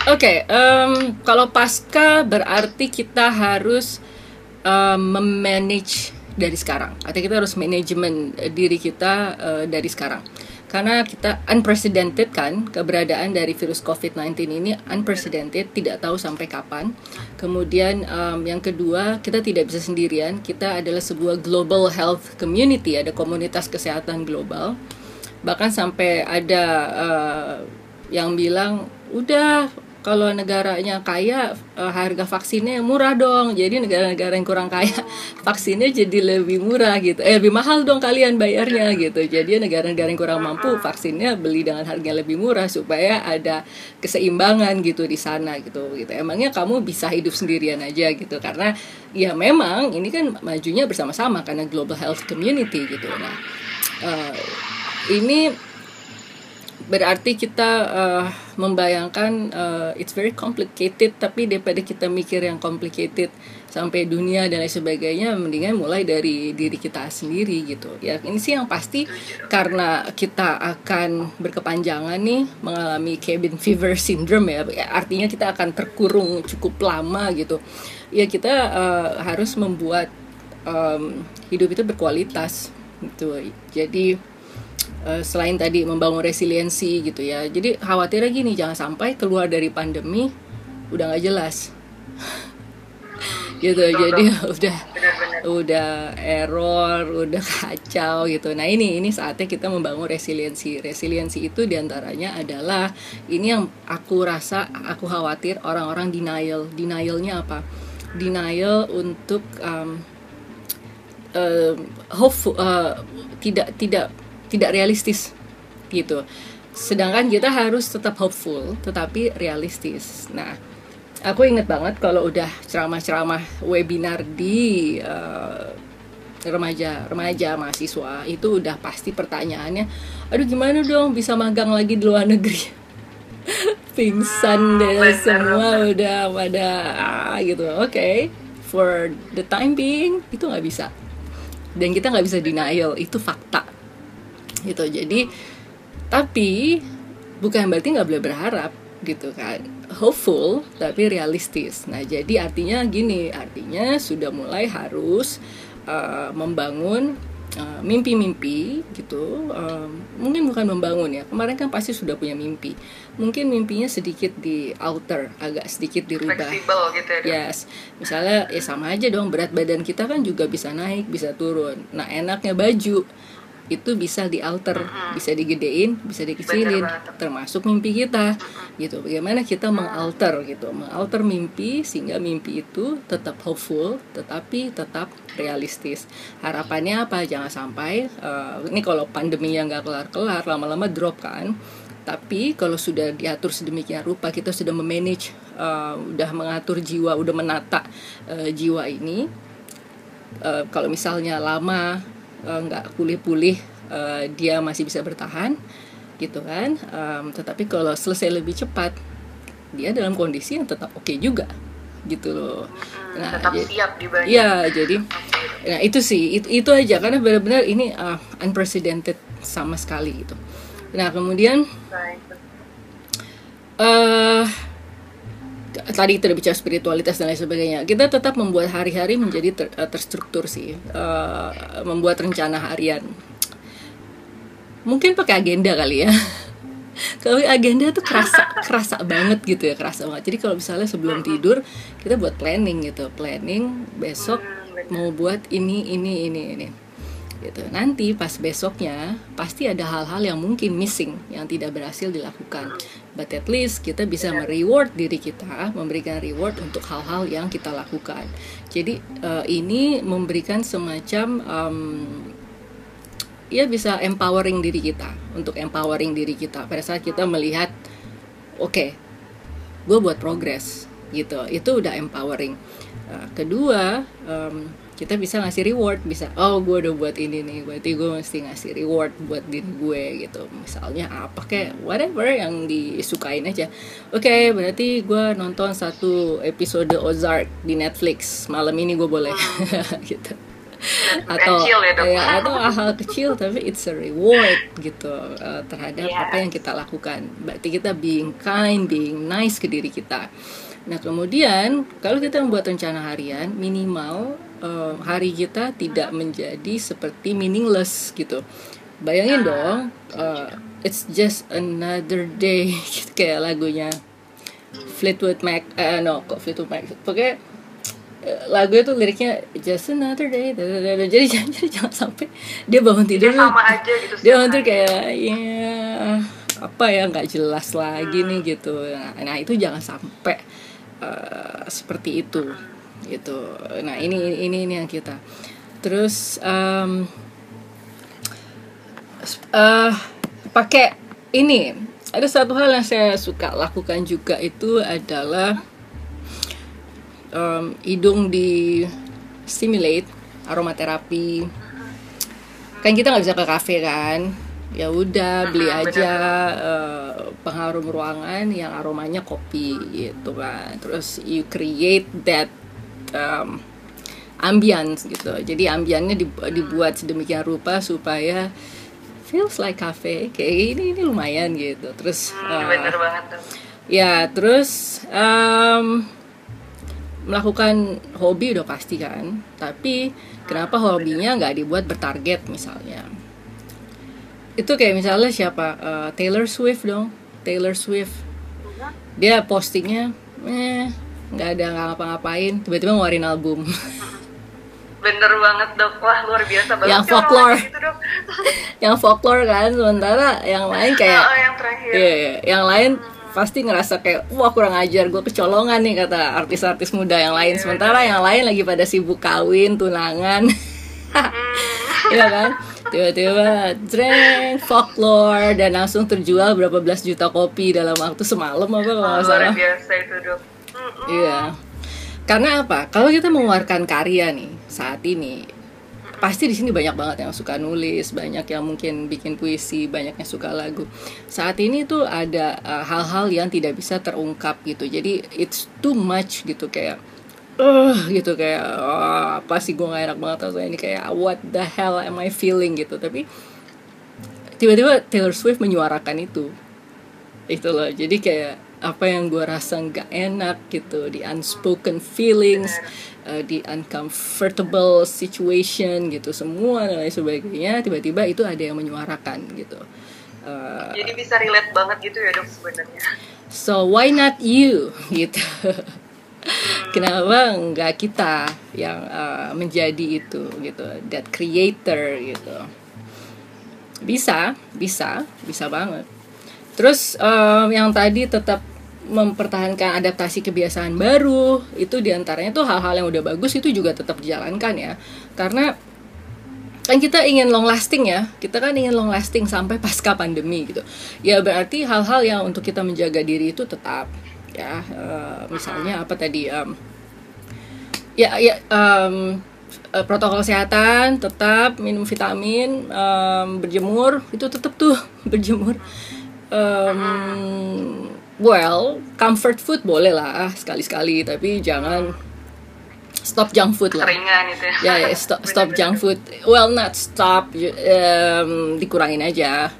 oke. em, kalau pasca berarti kita harus em, memanage dari sekarang. Artinya kita harus manajemen eh, diri kita eh, dari sekarang. Karena kita unprecedented kan keberadaan dari virus COVID-19 ini unprecedented, tidak tahu sampai kapan. Kemudian em, yang kedua, kita tidak bisa sendirian. Kita adalah sebuah global health community, ada komunitas kesehatan global bahkan sampai ada eh, yang bilang udah kalau negaranya kaya eh, harga vaksinnya murah dong. Jadi negara-negara yang kurang kaya [LAUGHS] vaksinnya jadi lebih murah gitu. Eh lebih mahal dong kalian bayarnya gitu. Jadi negara-negara yang kurang mampu vaksinnya beli dengan harga yang lebih murah supaya ada keseimbangan gitu di sana gitu gitu. Emangnya kamu bisa hidup sendirian aja gitu? Karena ya memang ini kan majunya bersama-sama karena global health community gitu. Nah eh, ini berarti kita eh, membayangkan eh, it's very complicated tapi daripada kita mikir yang complicated sampai dunia dan lain sebagainya mendingan mulai dari diri kita sendiri gitu. Ya ini sih yang pasti karena kita akan berkepanjangan nih mengalami cabin fever syndrome ya. Ya, artinya kita akan terkurung cukup lama gitu. Ya kita eh, harus membuat em, hidup itu berkualitas gitu. Jadi uh, selain tadi membangun resiliensi gitu ya. Jadi khawatirnya gini jangan sampai keluar dari pandemi udah nggak jelas. [LAUGHS] Gitu Betul, jadi betul. [LAUGHS] udah Benar-benar. udah error udah kacau gitu. Nah ini ini saatnya kita membangun resiliensi. Resiliensi itu di antaranya adalah ini yang aku rasa aku khawatir orang-orang denial. Denialnya apa? Denial untuk um, um, hopeful uh, tidak tidak tidak realistis gitu. Sedangkan kita harus tetap hopeful tetapi realistis. Nah aku inget banget kalau udah ceramah-ceramah webinar di uh, remaja remaja mahasiswa itu udah pasti pertanyaannya aduh gimana dong bisa magang lagi di luar negeri? [LAUGHS] Pingsan deh bener, semua udah pada ah, gitu. Oke for the time being itu nggak bisa. Dan kita nggak bisa denial itu fakta gitu. Jadi tapi bukan berarti nggak boleh berharap gitu kan. Hopeful tapi realistis. Nah jadi artinya gini artinya sudah mulai harus uh, membangun uh, mimpi-mimpi gitu. Uh, mungkin bukan membangun ya kemarin kan pasti sudah punya mimpi. Mungkin mimpinya sedikit di alter agak sedikit dirubah. Gitu ya. Yes, misalnya ya sama aja dong berat badan kita kan juga bisa naik, bisa turun. Nah enaknya baju itu bisa dialter, bisa digedein, bisa dikecilin, termasuk mimpi kita, gitu. Bagaimana kita mengalter gitu, mengalter mimpi sehingga mimpi itu tetap hopeful, tetapi tetap realistis. Harapannya apa? Jangan sampai eh, ini kalau pandemi yang nggak kelar-kelar, lama-lama drop kan. Tapi kalau sudah diatur sedemikian rupa, kita sudah memanage, uh, udah mengatur jiwa, udah menata uh, jiwa ini. Uh, kalau misalnya lama uh, nggak pulih-pulih, uh, dia masih bisa bertahan, gitu kan. Um, tetapi kalau selesai lebih cepat, dia dalam kondisi yang tetap oke juga, gitu loh. Hmm, tetap jadi- siap di banyak. Iya, jadi Nah itu sih itu itu aja karena benar-benar ini uh, unprecedented sama sekali gitu. Nah kemudian Baik. eh tadi kita bicara spiritualitas dan lain sebagainya. Kita tetap membuat hari-hari menjadi ter- eh, terstruktur sih, Eh, membuat rencana harian. Mungkin pakai agenda kali ya. [LAUGHS] Kalau agenda tuh kerasa kerasa banget gitu ya, kerasa banget. Jadi kalau misalnya sebelum tidur kita buat planning gitu, planning besok mau buat ini ini ini ini gitu. Nanti pas besoknya pasti ada hal-hal yang mungkin missing yang tidak berhasil dilakukan. But at least kita bisa mereward diri kita, memberikan reward untuk hal-hal yang kita lakukan. Jadi eh, ini memberikan semacam em, ya bisa empowering diri kita untuk empowering diri kita pada saat kita melihat oke gue buat progress gitu itu udah empowering Nah, kedua em, kita bisa ngasih reward bisa oh gue udah buat ini nih berarti gue mesti ngasih reward buat diri gue gitu. Misalnya apa kayak whatever yang disukain aja. Oke berarti gue nonton satu episode Ozark di Netflix. Malam ini gue boleh [LAUGHS] gitu. Atau Kecil ya, Dok. ya, atau hal kecil tapi it's a reward gitu uh, terhadap Yes. apa yang kita lakukan. Berarti kita being kind being nice ke diri kita nah kemudian kalau kita membuat rencana harian minimal uh, hari kita tidak menjadi seperti meaningless gitu. Bayangin dong uh, it's just another day [LAUGHS] gitu kayak lagunya Fleetwood Mac eh no kok Fleetwood Mac? Pokoknya eh, lagu itu liriknya just another day da, da, da, da. jadi [LAUGHS] jangan jadi jangan sampai dia bangun tidur Dia sama aja gitu dia bangun tidur kayak ya apa ya nggak jelas lagi nih gitu. Nah, nah, itu jangan sampai eh, seperti itu gitu. Nah ini ini ini yang kita. Terus s- eh, pakai ini. Ada satu hal yang saya suka lakukan juga itu adalah em, hidung di stimulate aromaterapi. Kan kita nggak bisa ke kafe kan ya udah beli aja eh, pengharum ruangan yang aromanya kopi gitu kan. Terus you create that um, ambience gitu. Jadi ambiannya dibu- dibuat sedemikian rupa supaya feels like cafe. Kayak ini ini lumayan gitu. Terus Hmm, eh, bener banget tuh. Ya, terus em, melakukan hobi udah pasti kan. Tapi kenapa hobinya nggak dibuat bertarget misalnya? Itu kayak misalnya siapa? Uh, Taylor Swift dong. Taylor Swift. Dia postingnya eh nggak ada nggak ngapa-ngapain. Tiba-tiba ngeluarin album. [LAUGHS] Bener banget dok. Wah luar biasa banget yang folklore. gitu, dok. [LAUGHS] yang folklore kan sementara yang lain [LAUGHS] kayak Oh, yang terakhir. Iya, iya. yang lain pasti ngerasa kayak wah kurang ajar gue kecolongan nih kata artis-artis muda yang lain. Sementara yang lain lagi pada sibuk kawin tunangan Iya kan tiba-tiba jreng folklore dan langsung terjual berapa belas juta kopi dalam waktu semalam apa kalau Oh, nggak luar salah biasa itu dok. Iya. Karena apa? Kalau kita mengeluarkan karya nih saat ini, pasti di sini banyak banget yang suka nulis, banyak yang mungkin bikin puisi, banyak yang suka lagu. Saat ini tuh ada uh, hal-hal yang tidak bisa terungkap gitu. Jadi it's too much gitu kayak eh gitu kayak "Ah, apa sih gue gak enak banget rasanya ini kayak what the hell am I feeling? Gitu. Tapi tiba-tiba Taylor Swift menyuarakan itu. Itu loh. Jadi kayak apa yang gue rasa nggak enak gitu di unspoken feelings uh, di uncomfortable situation gitu semua dan lain sebagainya tiba-tiba itu ada yang menyuarakan gitu. Uh, jadi bisa relate banget gitu ya dok sebenarnya. So why not you? [LAUGHS] Gitu [LAUGHS] kenapa nggak kita yang uh, menjadi itu gitu that creator gitu. Bisa bisa bisa banget. Terus um, yang tadi tetap mempertahankan adaptasi kebiasaan baru itu di antaranya tuh hal-hal yang udah bagus itu juga tetap dijalankan ya. Karena kan kita ingin long lasting ya kita kan ingin long lasting sampai pasca pandemi gitu. Ya berarti hal-hal yang untuk kita menjaga diri itu tetap ya eh, misalnya apa tadi em, ya ya eh, protokol kesehatan tetap minum vitamin em, berjemur itu tetap tuh [LAUGHS] berjemur. Em, well comfort food boleh lah sekali-sekali tapi jangan stop junk food lah. Keringan itu ya. Ya ya [LAUGHS] stop stop junk food. Well not stop em, dikurangin aja.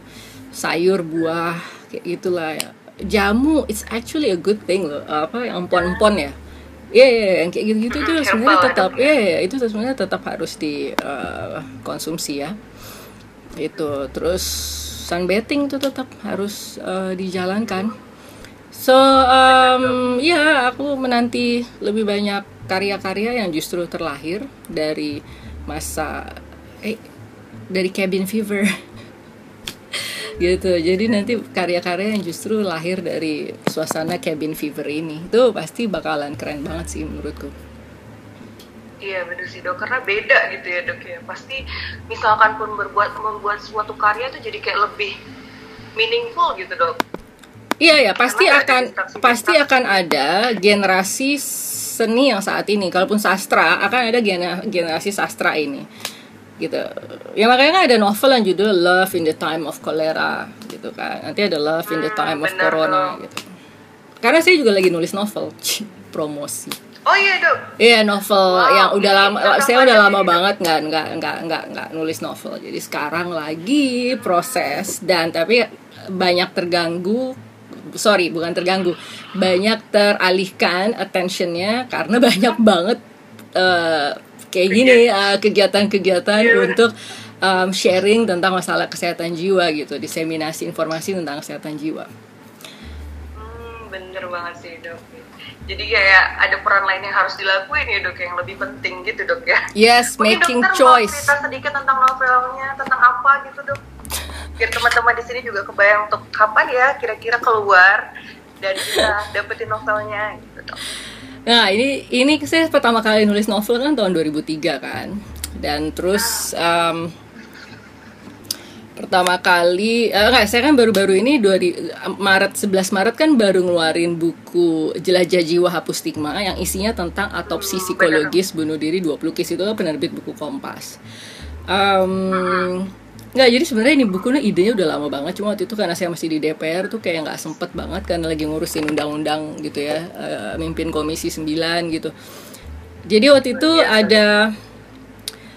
Sayur buah kayak gitulah ya jamu it's actually a good thing loh apa yang empon-empon ya Iya, yeah, yang kayak gitu-gitu tuh Hmm, sebenarnya herbal tetap, ya, iya, yeah, itu sebenarnya tetap harus dikonsumsi ya. Itu terus sunbathing itu tetap harus eh, dijalankan. So, um, ya aku menanti lebih banyak karya-karya yang justru terlahir dari masa eh dari cabin fever gitu jadi nanti karya-karya yang justru lahir dari suasana cabin fever ini itu pasti bakalan keren banget sih menurutku Iya bener sih dok, karena beda gitu ya dok ya. Pasti misalkan pun berbuat membuat suatu karya itu jadi kayak lebih meaningful gitu dok. Iya ya, pasti Karena akan distraksi-distraksi. pasti akan ada generasi seni yang saat ini. Kalaupun sastra akan ada generasi sastra ini. Gitu. Ya makanya kan ada novel yang judul Love in the Time of Cholera gitu kan. Nanti ada Love in the Hmm, Time of bener Corona dong. gitu. Karena saya juga lagi nulis novel, [LAUGHS] promosi. Oh iya dok, Iya novel Wow, yang udah ini lama, saya udah lama banget nggak nggak nggak nggak nggak nulis novel. Jadi sekarang lagi proses dan tapi banyak terganggu. Sorry, bukan terganggu, banyak teralihkan attentionnya karena [LAUGHS] banyak banget eh, kayak gini eh, kegiatan-kegiatan untuk em, sharing tentang masalah kesehatan jiwa gitu, diseminasi informasi tentang kesehatan jiwa. hmm, bener banget sih dok. Jadi kayak ada peran lain yang harus dilakuin ya dok, yang lebih penting gitu dok ya. Yes, Mungkin making dokter choice. mau cerita sedikit tentang novelnya, tentang apa gitu dok? Biar teman-teman di sini juga kebayang untuk kapan ya kira-kira keluar dan bisa dapetin novelnya gitu dok. Nah, ini ini saya pertama kali nulis novel kan tahun 2003 kan. Dan terus em, pertama kali eh, enggak, saya kan baru-baru ini dua di, Maret 11 Maret kan baru ngeluarin buku Jelajah Jiwa Hapus Stigma yang isinya tentang autopsi Hmm, psikologis bunuh diri 20 case itu kan penerbit buku Kompas. Em, Nggak, jadi sebenarnya ini bukunya idenya udah lama banget. Cuma waktu itu karena saya masih di DPR tuh kayak nggak sempet banget Karena lagi ngurusin undang-undang gitu ya eh, Mimpin Komisi 9 gitu. Jadi waktu itu ada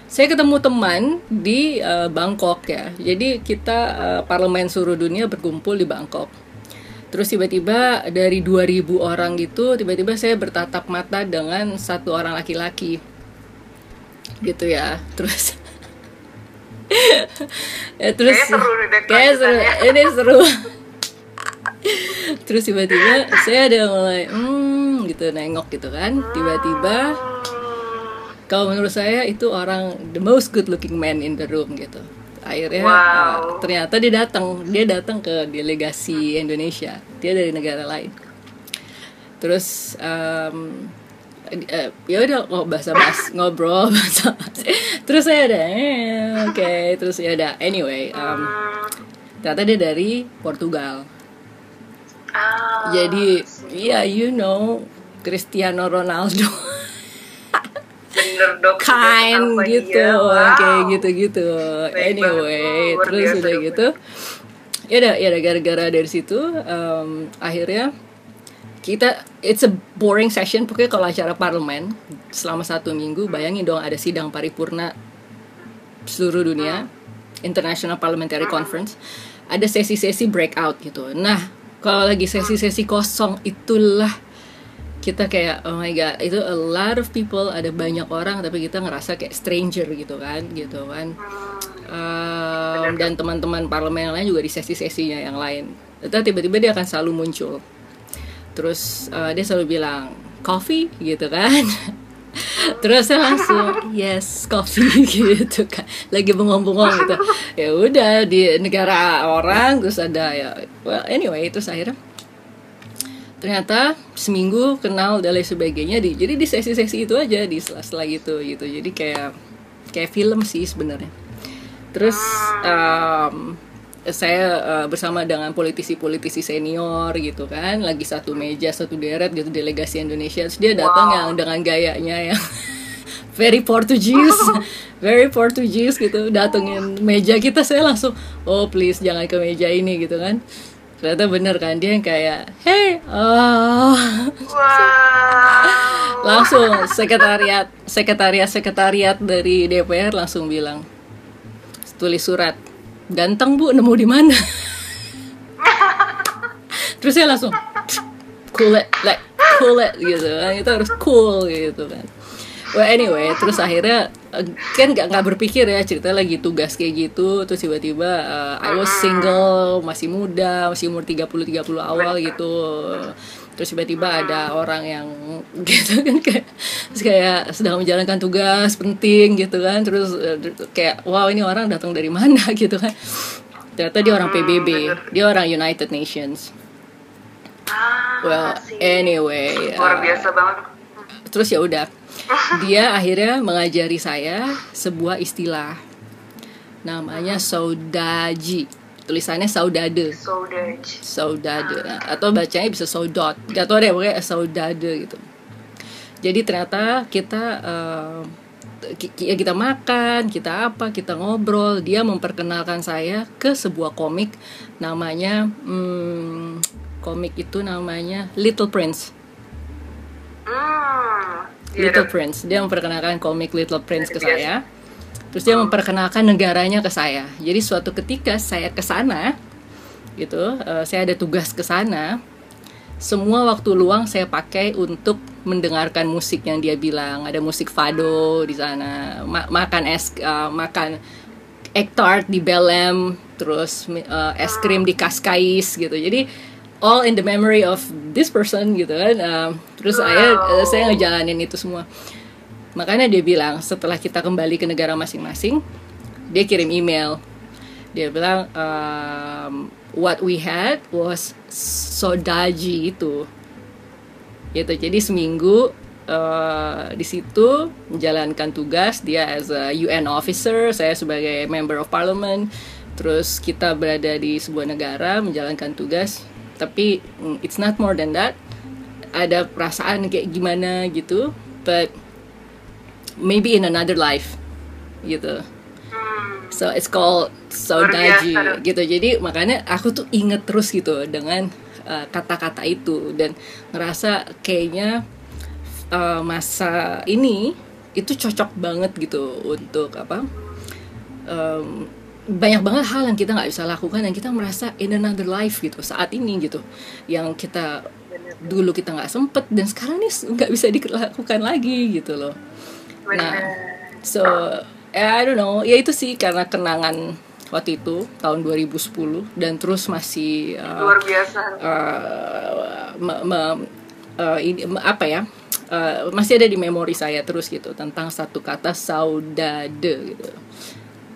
Saya ketemu teman di eh, Bangkok ya. Jadi kita eh, parlemen seluruh dunia berkumpul di Bangkok. Terus tiba-tiba dari 2000 orang gitu Tiba-tiba saya bertatap mata dengan satu orang laki-laki. Gitu ya. Terus ya, terus Kayaknya seru kayak seru. [LAUGHS] ini seru. Terus tiba-tiba saya ada mulai hmm gitu nengok gitu kan. Tiba-tiba kalau menurut saya itu orang the most good looking man in the room gitu. Akhirnya Wow. uh, ternyata dia datang. Dia datang ke delegasi Indonesia. Dia dari negara lain. Terus um, eh, ya udah kok bahasa bahas ngobrol [LAUGHS] bahasa terus saya ada eh, oke. Terus ya ada anyway um, ternyata dia dari Portugal. Ah, jadi ya you know Cristiano Ronaldo. Bener dok kind Apa gitu dia? Wow. kayak gitu gitu anyway terus udah gitu. Ya udah ya udah gara-gara dari situ um, akhirnya kita it's a boring session. Pokoknya kalau acara parlemen selama satu minggu bayangin dong ada sidang paripurna seluruh dunia International Parliamentary Conference. Ada sesi-sesi breakout gitu. Nah kalau lagi sesi-sesi kosong itulah kita kayak oh my god itu a lot of people ada banyak orang tapi kita ngerasa kayak stranger gitu kan gitu kan. Um, dan teman-teman parlemen yang lain juga di sesi-sesinya yang lain. Terus tiba-tiba dia akan selalu muncul terus uh, dia selalu bilang coffee? gitu kan. [LAUGHS] Terus saya langsung yes coffee. [LAUGHS] Gitu kan. Lagi bengong-bengong gitu. Ya udah di negara orang terus ada ya well anyway terus akhirnya ternyata seminggu kenal dan lain sebagainya di jadi di sesi-sesi itu aja di sela-sela gitu gitu. Jadi kayak kayak film sih sebenarnya. Terus um, saya uh, bersama dengan politisi-politisi senior gitu kan lagi satu meja satu deret gitu delegasi Indonesia terus dia datang Wow. yang dengan gayanya yang [LAUGHS] very Portuguese [LAUGHS] very Portuguese gitu datengin meja kita saya langsung oh please jangan ke meja ini gitu kan. Ternyata bener kan dia yang kayak hey oh. Wow. Langsung sekretariat sekretariat sekretariat dari DPR langsung bilang tulis surat ganteng bu. Nemu di mana? Terus saya langsung cool it like cool it gitu. Kan itu harus cool gitu kan. Well anyway terus akhirnya eh, kan nggak nggak berpikir ya cerita lagi tugas kayak gitu. Terus tiba-tiba eh, I was single masih muda masih umur 30 30 awal gitu terus tiba-tiba ada orang yang [LAUGHS] gitu kan kayak terus kayak sedang menjalankan tugas penting gitu kan. Terus eh, kayak wow ini orang datang dari mana? [LAUGHS] gitu kan. Ternyata dia orang PBB dia orang United Nations. Ah, well anyway luar eh, biasa banget. terus ya udah. [LAUGHS] Dia akhirnya mengajari saya sebuah istilah namanya saudaji tulisannya saudade saudade saudade atau bacanya bisa saudot gak tau deh pokoknya saudade gitu jadi ternyata kita ki- ya kita makan kita apa kita ngobrol dia memperkenalkan saya ke sebuah komik namanya hmm, komik itu namanya Little Prince hmm iya, Little. Prince. Dia memperkenalkan komik Little Prince ke Biasa. saya. Terus dia memperkenalkan negaranya ke saya. Jadi suatu ketika saya ke sana, gitu, eh, saya ada tugas ke sana. Semua waktu luang saya pakai untuk mendengarkan musik yang dia bilang. Ada musik fado di sana, Ma- makan es, eh, makan egg tart di Belem, terus eh, es krim di Cascais gitu. Jadi all in the memory of this person gitu kan. Eh, terus saya eh, saya ngejalanin itu semua. Makanya dia bilang setelah kita kembali ke negara masing-masing, dia kirim email. Dia bilang um, what we had was sodaji itu. Gitu. Jadi seminggu uh, di situ menjalankan tugas dia as a UN officer, saya sebagai member of parliament. Terus kita berada di sebuah negara menjalankan tugas, tapi mm, it's not more than that. Ada perasaan kayak gimana gitu, but maybe in another life gitu. So it's called saudaji gitu. Jadi makanya aku tuh inget terus gitu dengan uh, kata-kata itu dan ngerasa kayaknya uh, masa ini itu cocok banget gitu untuk apa? um, banyak banget hal yang kita nggak bisa lakukan dan kita merasa in another life gitu saat ini gitu yang kita dulu kita nggak sempet dan sekarang nih nggak bisa dilakukan lagi gitu loh nah so I don't know. Ya itu sih karena kenangan waktu itu tahun 2010 dan terus masih uh, luar biasa. uh, me, me, uh, ini apa ya uh, masih ada di memori saya terus gitu tentang satu kata saudade gitu.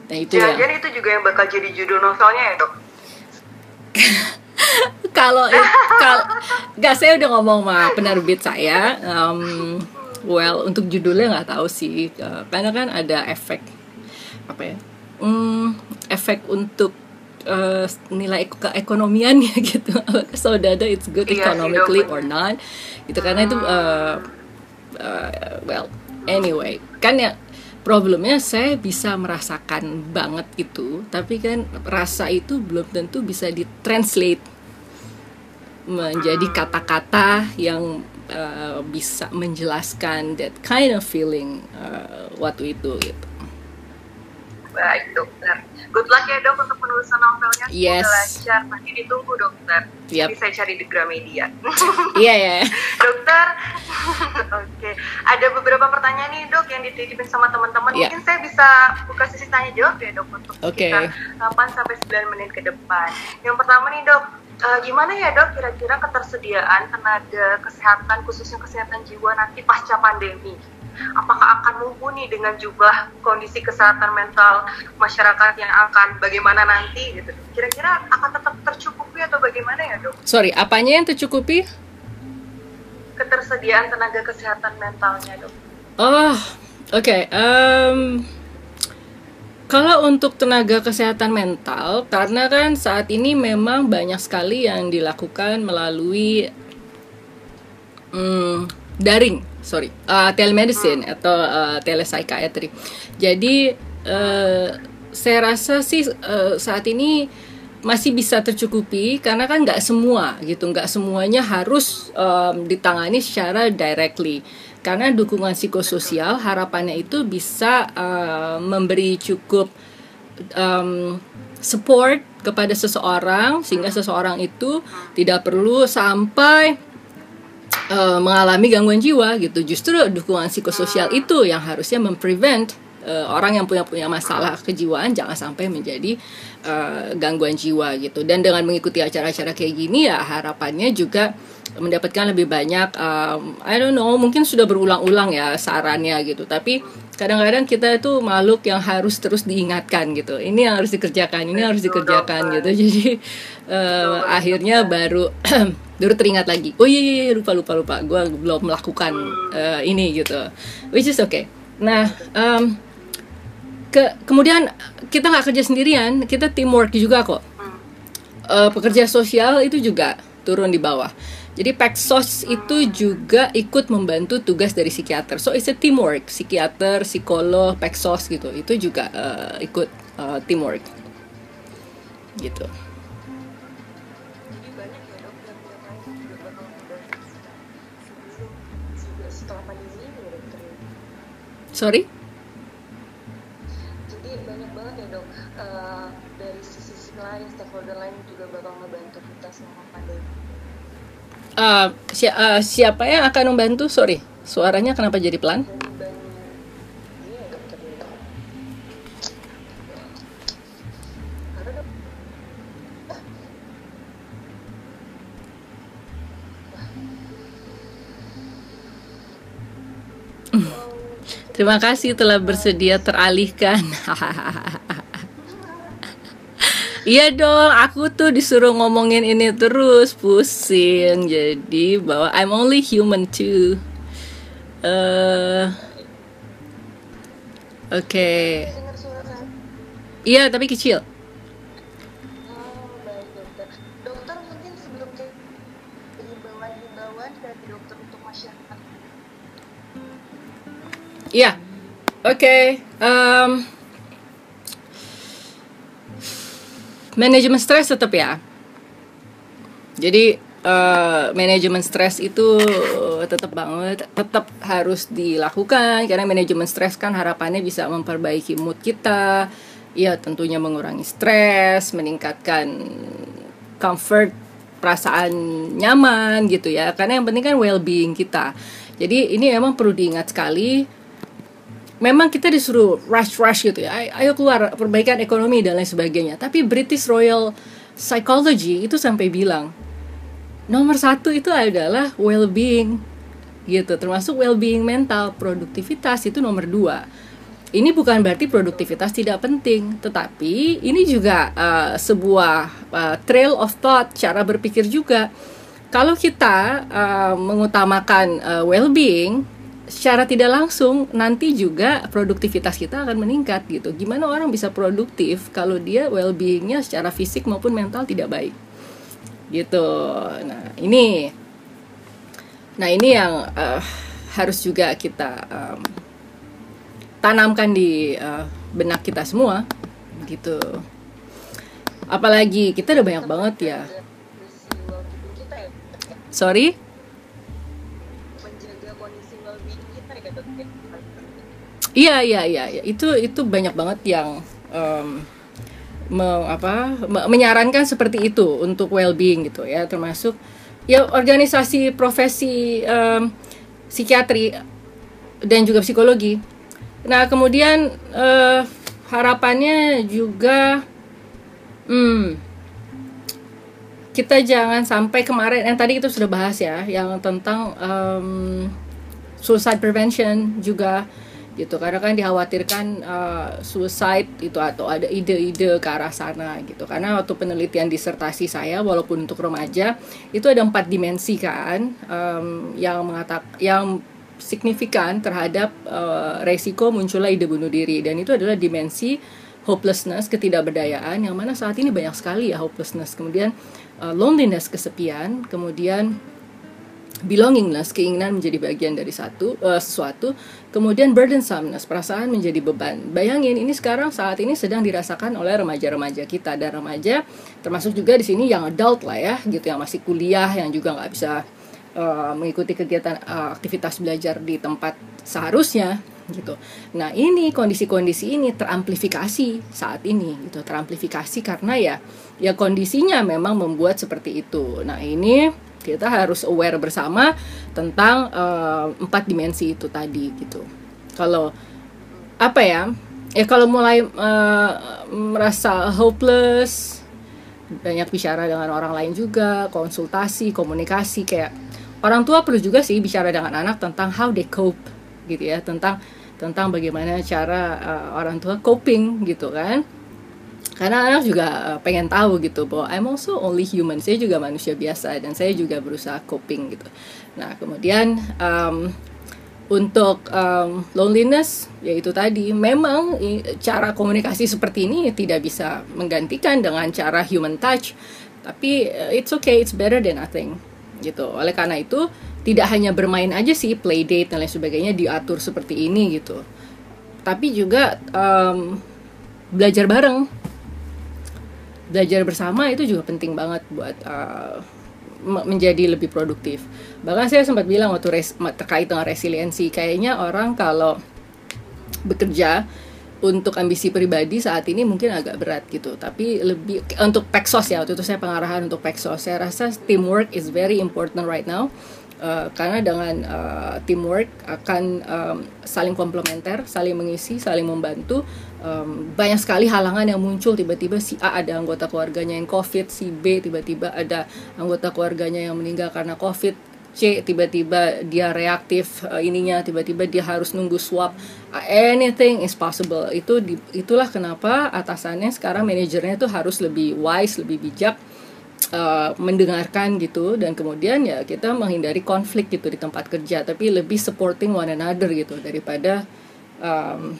Nah itu ya, ya. jadi itu juga yang bakal jadi judul novelnya ya dok? [LAUGHS] Kalau kalau nggak saya udah ngomong sama penerbit saya um, well untuk judulnya nggak tahu sih. Uh, karena kan ada efek apa ya? Um, efek untuk uh, nilai keekonomiannya [LAUGHS] gitu. So whether it's good iya, economically or not? Gitu karena itu uh, uh, well anyway. Kan ya problemnya saya bisa merasakan banget itu tapi kan rasa itu belum tentu bisa ditranslate menjadi kata-kata yang uh, bisa menjelaskan that kind of feeling uh, waktu itu gitu Baik dokter. Good luck ya dok untuk penulisan novelnya. Yes. Semoga lancar. Masih ditunggu dokter. Yep. Jadi saya cari di Gramedia. [LAUGHS] Iya ya. Dokter. [LAUGHS] Oke. Okay. Ada beberapa pertanyaan nih dok yang dititipin sama teman-teman. Yeah. Mungkin saya bisa buka sesi tanya jawab ya dok untuk okay. sekitar 8 sampai 9 menit ke depan. Yang pertama nih dok, uh, gimana ya dok kira-kira ketersediaan tenaga kesehatan khususnya kesehatan jiwa nanti pasca pandemi? apakah akan mumpuni dengan jumlah kondisi kesehatan mental masyarakat yang akan bagaimana nanti gitu kira-kira akan tetap tercukupi atau bagaimana ya dok? Sorry, apanya yang tercukupi? Ketersediaan tenaga kesehatan mentalnya dok. Oh, oke. Okay. Um, kalau untuk tenaga kesehatan mental, karena kan saat ini memang banyak sekali yang dilakukan melalui um, daring sorry uh, telemedicine hmm. atau uh, telepsychiatry jadi uh, saya rasa sih uh, saat ini masih bisa tercukupi karena kan nggak semua gitu nggak semuanya harus um, ditangani secara directly karena dukungan psikososial harapannya itu bisa uh, memberi cukup um, support kepada seseorang sehingga seseorang itu tidak perlu sampai uh, mengalami gangguan jiwa gitu. Justru dukungan psikososial itu yang harusnya memprevent uh, orang yang punya punya masalah kejiwaan jangan sampai menjadi uh, gangguan jiwa gitu. Dan dengan mengikuti acara-acara kayak gini ya harapannya juga mendapatkan lebih banyak um, I don't know mungkin sudah berulang-ulang ya sarannya gitu. Tapi kadang-kadang kita itu makhluk yang harus terus diingatkan gitu. Ini yang harus dikerjakan ini harus dikerjakan gitu. [LAUGHS] Jadi uh, akhirnya baru [CLEARS THROAT] baru teringat lagi. Oh iya, iya, iya lupa lupa lupa. Gue belum melakukan uh, ini gitu. Which is okay. Nah um, ke kemudian kita nggak kerja sendirian kita teamwork juga kok. Uh, pekerja sosial itu juga turun di bawah jadi Pexos itu juga ikut membantu tugas dari psikiater. So it's a teamwork. Psikiater, psikolog, Pexos gitu. Itu juga uh, ikut uh, teamwork. Gitu. Sorry? Uh, si uh, siapa yang akan membantu? Sorry, suaranya kenapa jadi pelan? [LAUGHS] Terima kasih telah bersedia teralihkan. [LAUGHS] Iya dong, aku tuh disuruh ngomongin ini terus pusing. Jadi bahwa I'm only human too. Uh, Oke. Okay. Iya, tapi kecil. Iya, oke. Okay. Um, manajemen stres tetap ya? Jadi uh, manajemen stres itu tetap banget tetap harus dilakukan. Karena manajemen stres kan harapannya bisa memperbaiki mood kita ya tentunya mengurangi stres meningkatkan comfort perasaan nyaman gitu ya. Karena yang penting kan well being kita. Jadi ini memang perlu diingat sekali memang kita disuruh rush rush gitu ya. Ayo keluar perbaikan ekonomi dan lain sebagainya. Tapi British Royal Psychology itu sampai bilang nomor satu itu adalah well-being gitu. Termasuk well-being mental produktivitas itu nomor dua. Ini bukan berarti produktivitas tidak penting, tetapi ini juga uh, sebuah uh, trail of thought, cara berpikir juga. Kalau kita uh, mengutamakan uh, well-being, secara tidak langsung nanti juga produktivitas kita akan meningkat gitu. Gimana orang bisa produktif kalau dia well-beingnya secara fisik maupun mental tidak baik, gitu. Nah ini, nah ini yang uh, harus juga kita um, tanamkan di uh, benak kita semua, gitu. Apalagi kita udah banyak banget ya. Sorry. Iya iya iya ya. itu itu banyak banget yang um, me, apa me, menyarankan seperti itu untuk well-being gitu ya termasuk ya organisasi profesi um, psikiatri dan juga psikologi. Nah kemudian uh, harapannya juga hmm, kita jangan sampai kemarin yang tadi itu sudah bahas ya yang tentang um, suicide prevention juga gitu. Karena kan dikhawatirkan uh, suicide itu atau ada ide-ide ke arah sana gitu. Karena waktu penelitian disertasi saya walaupun untuk remaja itu ada empat dimensi kan um, yang mengatak yang signifikan terhadap uh, resiko munculnya ide bunuh diri. Dan itu adalah dimensi hopelessness ketidakberdayaan yang mana saat ini banyak sekali ya hopelessness. Kemudian uh, loneliness kesepian kemudian belongingness, keinginan menjadi bagian dari satu uh, sesuatu, kemudian burdensomeness, perasaan menjadi beban. Bayangin ini sekarang saat ini sedang dirasakan oleh remaja-remaja kita dan remaja termasuk juga di sini yang adult lah ya, gitu yang masih kuliah yang juga nggak bisa uh, mengikuti kegiatan uh, aktivitas belajar di tempat seharusnya gitu. Nah ini kondisi-kondisi ini teramplifikasi saat ini gitu teramplifikasi karena ya ya kondisinya memang membuat seperti itu. Nah ini kita harus aware bersama tentang uh, empat dimensi itu tadi gitu. Kalau apa ya ya kalau mulai uh, merasa hopeless banyak bicara dengan orang lain juga konsultasi komunikasi kayak orang tua perlu juga sih bicara dengan anak tentang how they cope gitu ya tentang tentang bagaimana cara uh, orang tua coping gitu kan karena anak juga eh, pengen tahu gitu bahwa I'm also only human. Saya juga manusia biasa dan saya juga berusaha coping gitu. Nah kemudian um, untuk um, loneliness yaitu tadi. Memang cara komunikasi seperti ini tidak bisa menggantikan dengan cara human touch. Tapi uh, it's okay it's better than nothing gitu. Oleh karena itu tidak hanya bermain aja sih play date dan lain sebagainya diatur seperti ini gitu. Tapi juga um, belajar bareng belajar bersama itu juga penting banget buat uh, menjadi lebih produktif. Bahkan saya sempat bilang waktu res, terkait dengan resiliensi, kayaknya orang kalau bekerja untuk ambisi pribadi saat ini mungkin agak berat gitu. Tapi lebih untuk Pexos ya waktu itu saya pengarahan untuk Pexos. Saya rasa teamwork is very important right now Uh, karena dengan uh, teamwork akan um, saling komplementer, saling mengisi, saling membantu. Um, banyak sekali halangan yang muncul tiba-tiba si A ada anggota keluarganya yang COVID, si B tiba-tiba ada anggota keluarganya yang meninggal karena COVID, C tiba-tiba dia reaktif uh, ininya, tiba-tiba dia harus nunggu swab. Anything is possible. Itu di, itulah kenapa atasannya sekarang manajernya itu harus lebih wise, lebih bijak uh, mendengarkan gitu dan kemudian ya kita menghindari konflik gitu di tempat kerja tapi lebih supporting one another gitu daripada um,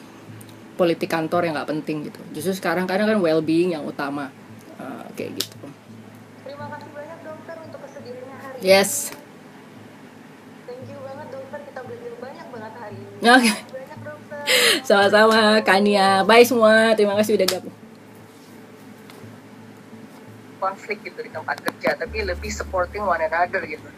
politik kantor yang nggak penting gitu. Justru sekarang kadang kan well being yang utama uh, kayak gitu. Terima kasih banyak dokter untuk kesediaannya hari ini. Yes. Thank you banget dokter kita belajar banyak banget hari ini. Okay. sama-sama Kania bye semua. Terima kasih udah gabung konflik gitu di tempat kerja tapi lebih supporting one another gitu